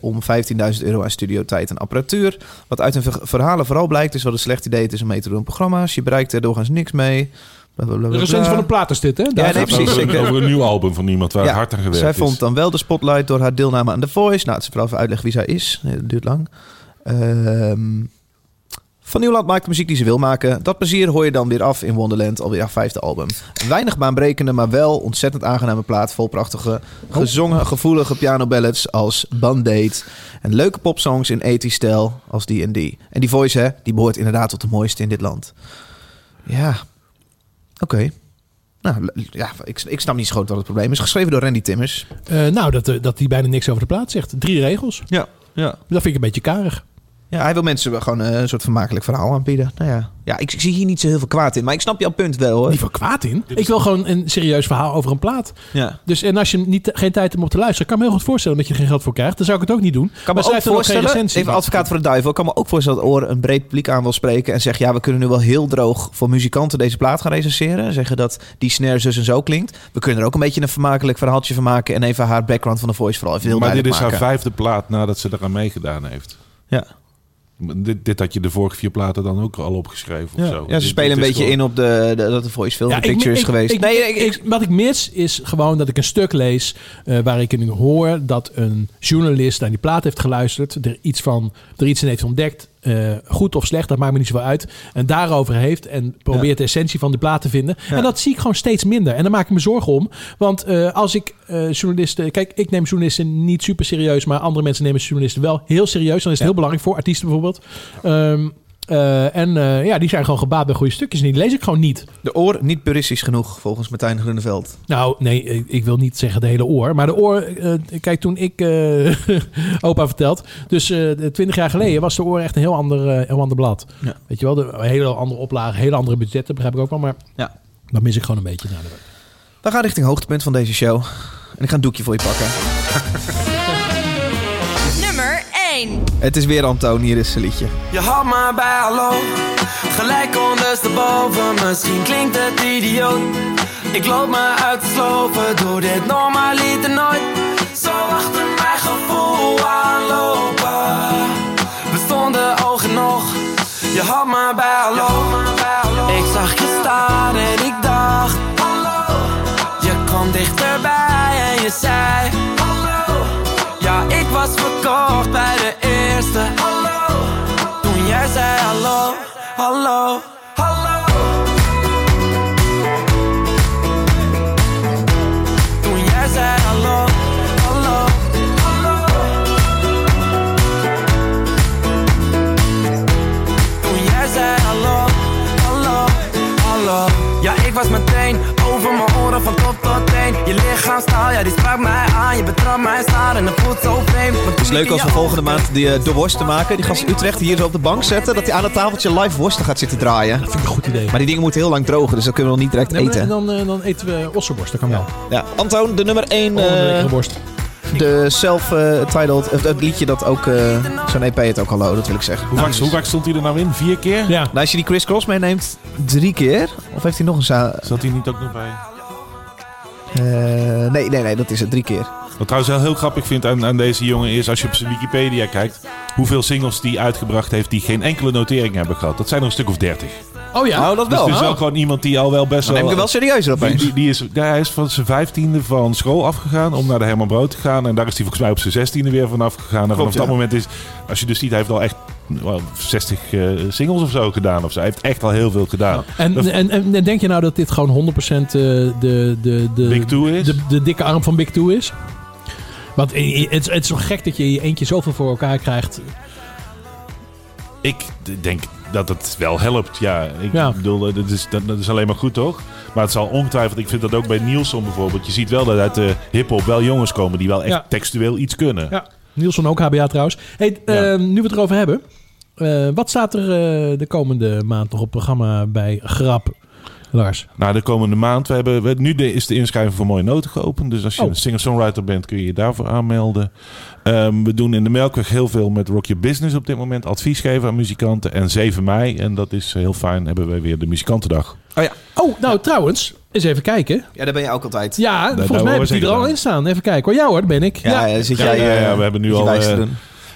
om 15.000 euro aan studiotijd en apparatuur. Wat uit hun ver- verhalen vooral blijkt is wat een slecht idee het is om mee te doen programma's. Je bereikt er doorgaans niks mee. De recensie van een plaat is dit, hè? Ja, David? nee, precies. Over, eh, over een nieuw album van iemand waar ja, hard aan gewerkt zij is. vond dan wel de spotlight door haar deelname aan The Voice. Nou, het is vooral even uitleggen wie zij is. Nee, dat duurt lang. Ehm, van Nieuwland maakt de muziek die ze wil maken. Dat plezier hoor je dan weer af in Wonderland, alweer haar vijfde album. Een weinig baanbrekende, maar wel ontzettend aangename plaat. Vol prachtige, gezongen, gevoelige pianoballads als Band-Aid. En leuke popsongs in 80-stijl als die en die. En die Voice, hè, die behoort inderdaad tot de mooiste in dit land. Ja, oké. Nou, ja, ik, ik snap niet zo goed wat het probleem is. Geschreven door Randy Timmers. Eh, nou, dat, eh, dat hij bijna niks over de plaat zegt. Drie regels. Ja, ja. Dat vind ik een beetje karig. Ja, hij wil mensen gewoon eh, een soort vermakelijk verhaal aanbieden. Nou ja, ja ik, ik zie hier niet zo heel veel kwaad in. Maar ik snap jouw punt wel hoor. Niet veel kwaad in. Ik wil gewoon een serieus verhaal over een plaat. Ja. Dus en als je niet, geen tijd hebt om te luisteren, kan ik me heel goed voorstellen dat je er geen geld voor krijgt. Dan zou ik het ook niet doen. kan maar me ook voorstellen, even advocaat voor de duivel, ik kan me ook voorstellen dat Oor een breed publiek aan wil spreken en zegt, ja, we kunnen nu wel heel droog voor muzikanten deze plaat gaan recenseren. Zeggen dat die snare zus en zo klinkt. We kunnen er ook een beetje een vermakelijk verhaaltje van maken en even haar background van de voice vooral even heel maar dit is haar vijfde plaat nadat ze eraan meegedaan heeft. Ja. Dit, dit had je de vorige vier platen dan ook al opgeschreven of Ja, zo. ja, ze Dit- spelen een dit beetje gewoon- in op de, de, dat de voice film Ja, picture is geweest. ik- nee, ik- ik- wat ik mis is gewoon dat ik een stuk lees eh, waar ik in hoor dat een journalist naar die plaat heeft geluisterd, er iets van, er iets in heeft ontdekt, eh, goed of slecht, dat maakt me niet zoveel uit, en daarover heeft en probeert de essentie van de plaat te vinden. Ja. En dat zie ik gewoon steeds minder. En daar maak ik me zorgen om, want eh, als ik eh, journalisten, kijk, ik neem journalisten niet super serieus, maar andere mensen nemen journalisten wel heel serieus. Dan is het heel belangrijk voor artiesten bijvoorbeeld. Ehm, eh, en eh, ja, die zijn gewoon gebaat bij goede stukjes. En die lees ik gewoon niet. De oor niet puristisch genoeg, volgens Martijn Groeneveld. Nou, nee, ik- ik wil niet zeggen de hele oor. Maar de oor, eh, kijk, toen ik eh, opa verteld. Dus twintig jaar geleden was de oor echt een heel ander, eh, heel ander blad. Ja. Weet je wel, de, een hele andere oplagen, hele andere budgetten, begrijp ik ook wel. Maar Ja. dat mis ik gewoon een beetje. Nou, We gaan richting hoogtepunt van deze show. En ik ga een doekje voor je pakken. Nummer 1. Het is weer Antoon, hier is zijn liedje. Je had me bij hallo, gelijk ondersteboven. Misschien klinkt het idioot. Ik loop me uit te slopen, doe dit normaliter nooit. Zo achter mijn gevoel aanlopen. We stonden oog in oog, je had me bij hallo. Ik zag je staan en ik dacht, hallo. Je kwam dichterbij en je zei, was verkocht bij de eerste, hallo. Toen jij zei hallo, hallo. Je lichaamstaal, ja, die sprak mij aan. Je betrapt mij staan en het voelt zo vreemd. Maar Het is leuk als we volgende maand die, eh, de worsten maken. Die gast Utrecht hier zo op de bank zetten. Dat hij aan het tafeltje live worsten gaat zitten draaien. Dat vind ik een goed idee. Maar die dingen moeten heel lang drogen. Dus dat kunnen we nog niet direct Nee, eten. en dan, eh, dan eten we ossenworst, dat kan wel. Ja, Antoon, de nummer 1. Oh, worst. de self-titled, of het liedje dat ook eh, zo'n EP het ook al had, dat wil ik zeggen. Hoe, vaak, hoe vaak stond hij er nou in? Vier keer? Ja. Nou, als je die Chris Cross meeneemt, drie keer. Of heeft hij nog een... za- Zat hij niet ook nog bij? Eh, nee, nee, nee, dat is het. Drie keer. Wat trouwens wel heel grappig vind aan, aan deze jongen is, als je op zijn Wikipedia kijkt, hoeveel singles die uitgebracht heeft die geen enkele notering hebben gehad. Dat zijn er een stuk of dertig. Oh ja? Oh, dat Dus wel. het is wel Oh. gewoon iemand die al wel best Dan wel... neem ik wel serieuzer Die, opeens. die, die is, ja, hij is van zijn vijftiende van school afgegaan om naar de Herman Brood te gaan. En daar is hij volgens mij op zijn zestiende weer vanaf gegaan. En vanaf ja. dat moment is, als je dus ziet, hij heeft al echt wel 60 eh, singles of zo gedaan. Of zo. Hij heeft echt al heel veel gedaan. En, Dat- en, en, denk je nou dat dit gewoon 100% eh, de, de, de, Big Two is? De, de dikke arm van Big Two is? Want het, is- het is zo gek dat je eentje zoveel voor elkaar krijgt. Ik denk dat het wel helpt. Ja, ik Ja. bedoel, eh, dat is, dat, dat is alleen maar goed, toch? Maar het zal ongetwijfeld, ik vind dat ook bij Nielsen bijvoorbeeld. Je ziet wel dat uit de hip-hop wel jongens komen die wel echt Ja. textueel iets kunnen. Ja. Nielsen ook HBA trouwens. Hey, eh, nu we het erover hebben. eh, wat staat er eh, de komende maand nog op programma bij Grap, Lars? Nou, de komende maand, we hebben, we, nu de, is de inschrijving voor Mooie Noten geopend. Dus als je Oh. een singer-songwriter bent, kun je je daarvoor aanmelden. Ehm, we doen in de Melkweg heel veel met Rock Your Business op dit moment. Advies geven aan muzikanten. En 7 mei, en dat is heel fijn, hebben we weer de Muzikantendag. Oh ja. Oh, nou trouwens, eens even kijken. Ja, daar ben je ook altijd. Ja, daar volgens mij heb we ik die er al in staan. Even kijken hoor. Ja hoor, daar ben ik. Ja, ja, zit Ja, jij, ja, ja, eh, we hebben nu al.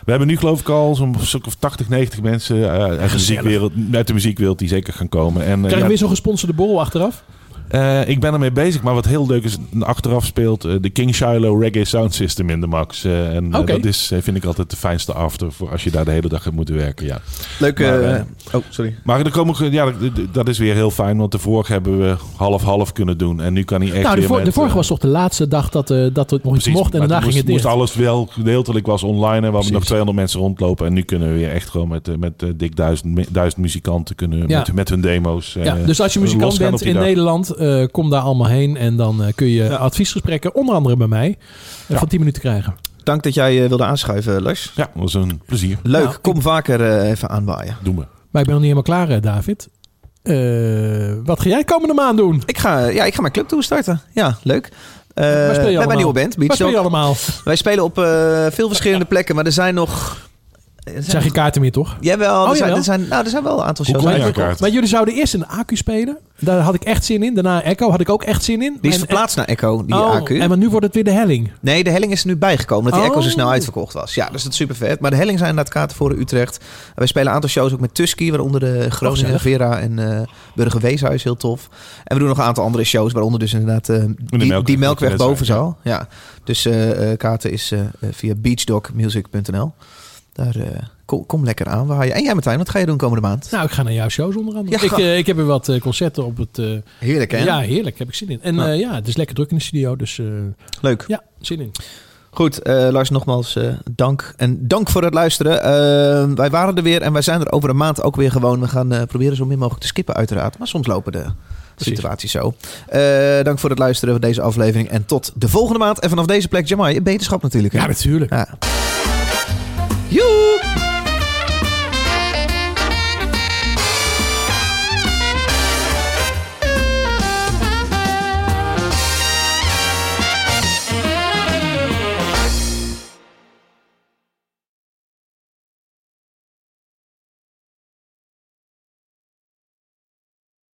We hebben nu geloof ik al zo'n stuk of 80, 90 mensen eh, uit, de muziekwereld, uit de muziekwereld die zeker gaan komen. En, eh, Krijg je ja, weer zo'n gesponsorde borrel achteraf? Eh, ik ben ermee bezig, maar wat heel leuk is, achteraf speelt eh, de King Shiloh Reggae Sound System in de Max. Eh, en dat is, vind ik altijd de fijnste after voor als je daar de hele dag hebt moeten werken. Ja. Leuk. Maar, oh, sorry. Maar er komen, ja, dat- is weer heel fijn, want de vorige hebben we half-half kunnen doen. En nu kan hij echt nou, de, weer vor- met, de vorige was toch de laatste dag dat, eh, dat het nog iets mocht. En daarna toen ging het moest, alles wel gedeeltelijk was online. En we hadden nog Precies. 200 mensen rondlopen. En nu kunnen we weer echt gewoon met, met dik duizend, muzikanten kunnen Ja. met, met hun demo's. Ja, dus als je muzikant bent in dag. Nederland, eh, kom daar allemaal heen. En dan eh, kun je adviesgesprekken, onder andere bij mij, eh, van 10 minuten krijgen. Dank dat jij wilde aanschuiven, Lars. Ja, dat was een plezier. Leuk. Nou, Kom vaker eh, even aanwaaien. Doen we. Maar ik ben nog niet helemaal klaar, David. Eh, wat ga jij komende maand doen? Ik ga, ja, ik ga mijn clubtour starten. Ja, leuk. Eh, Waar speel je we hebben allemaal? een nieuwe band, Beach Waar speel je Dog. allemaal? Wij spelen op eh, veel verschillende plekken, maar er zijn nog... Er zijn geen kaarten meer, toch? Jawel, Oh, er, zijn, er, zijn, nou, er zijn wel een aantal shows. Maar- kaart? Maar jullie zouden eerst in de Acu spelen. Daar had ik echt zin in. Daarna Echo had ik ook echt zin in. Die is En- verplaatst naar Echo, die oh, AQ. En maar nu wordt het weer de helling. Nee, de helling is er nu bijgekomen. Dat die Oh. Echo zo snel uitverkocht was. Ja, dus dat is super vet. Maar de helling zijn inderdaad kaarten voor Utrecht. Wij spelen een aantal shows ook met Tusky. Waaronder de Groningen gezellig. Vera en eh Burger Weeshuis. Heel tof. En we doen nog een aantal andere shows. Waaronder dus inderdaad eh, die, Melkweg, die Melkweg bovenzaal. Ja. Dus eh, eh, kaarten is via beachdogmusic.nl. Daar eh, kom, kom lekker aan waaien. En jij Martijn, wat ga je doen komende maand? Nou, ik ga naar jouw shows onder andere. Ja. Ik, eh, ik heb weer wat eh, concerten op het... Heerlijk hè? ja, heerlijk. Heb ik zin in. En Ja. eh, ja, het is lekker druk in de studio. Dus Leuk. ja, zin in. Goed, Lars, nogmaals dank. En dank voor het luisteren. Wij waren er weer en wij zijn er over een maand ook weer gewoon. We gaan proberen zo min mogelijk te skippen uiteraard. Maar soms lopen de situaties zo. Dank voor het luisteren van deze aflevering. En tot de volgende maand. En vanaf deze plek, Jamai, beterschap natuurlijk. Hè? Ja, natuurlijk. Ja. You.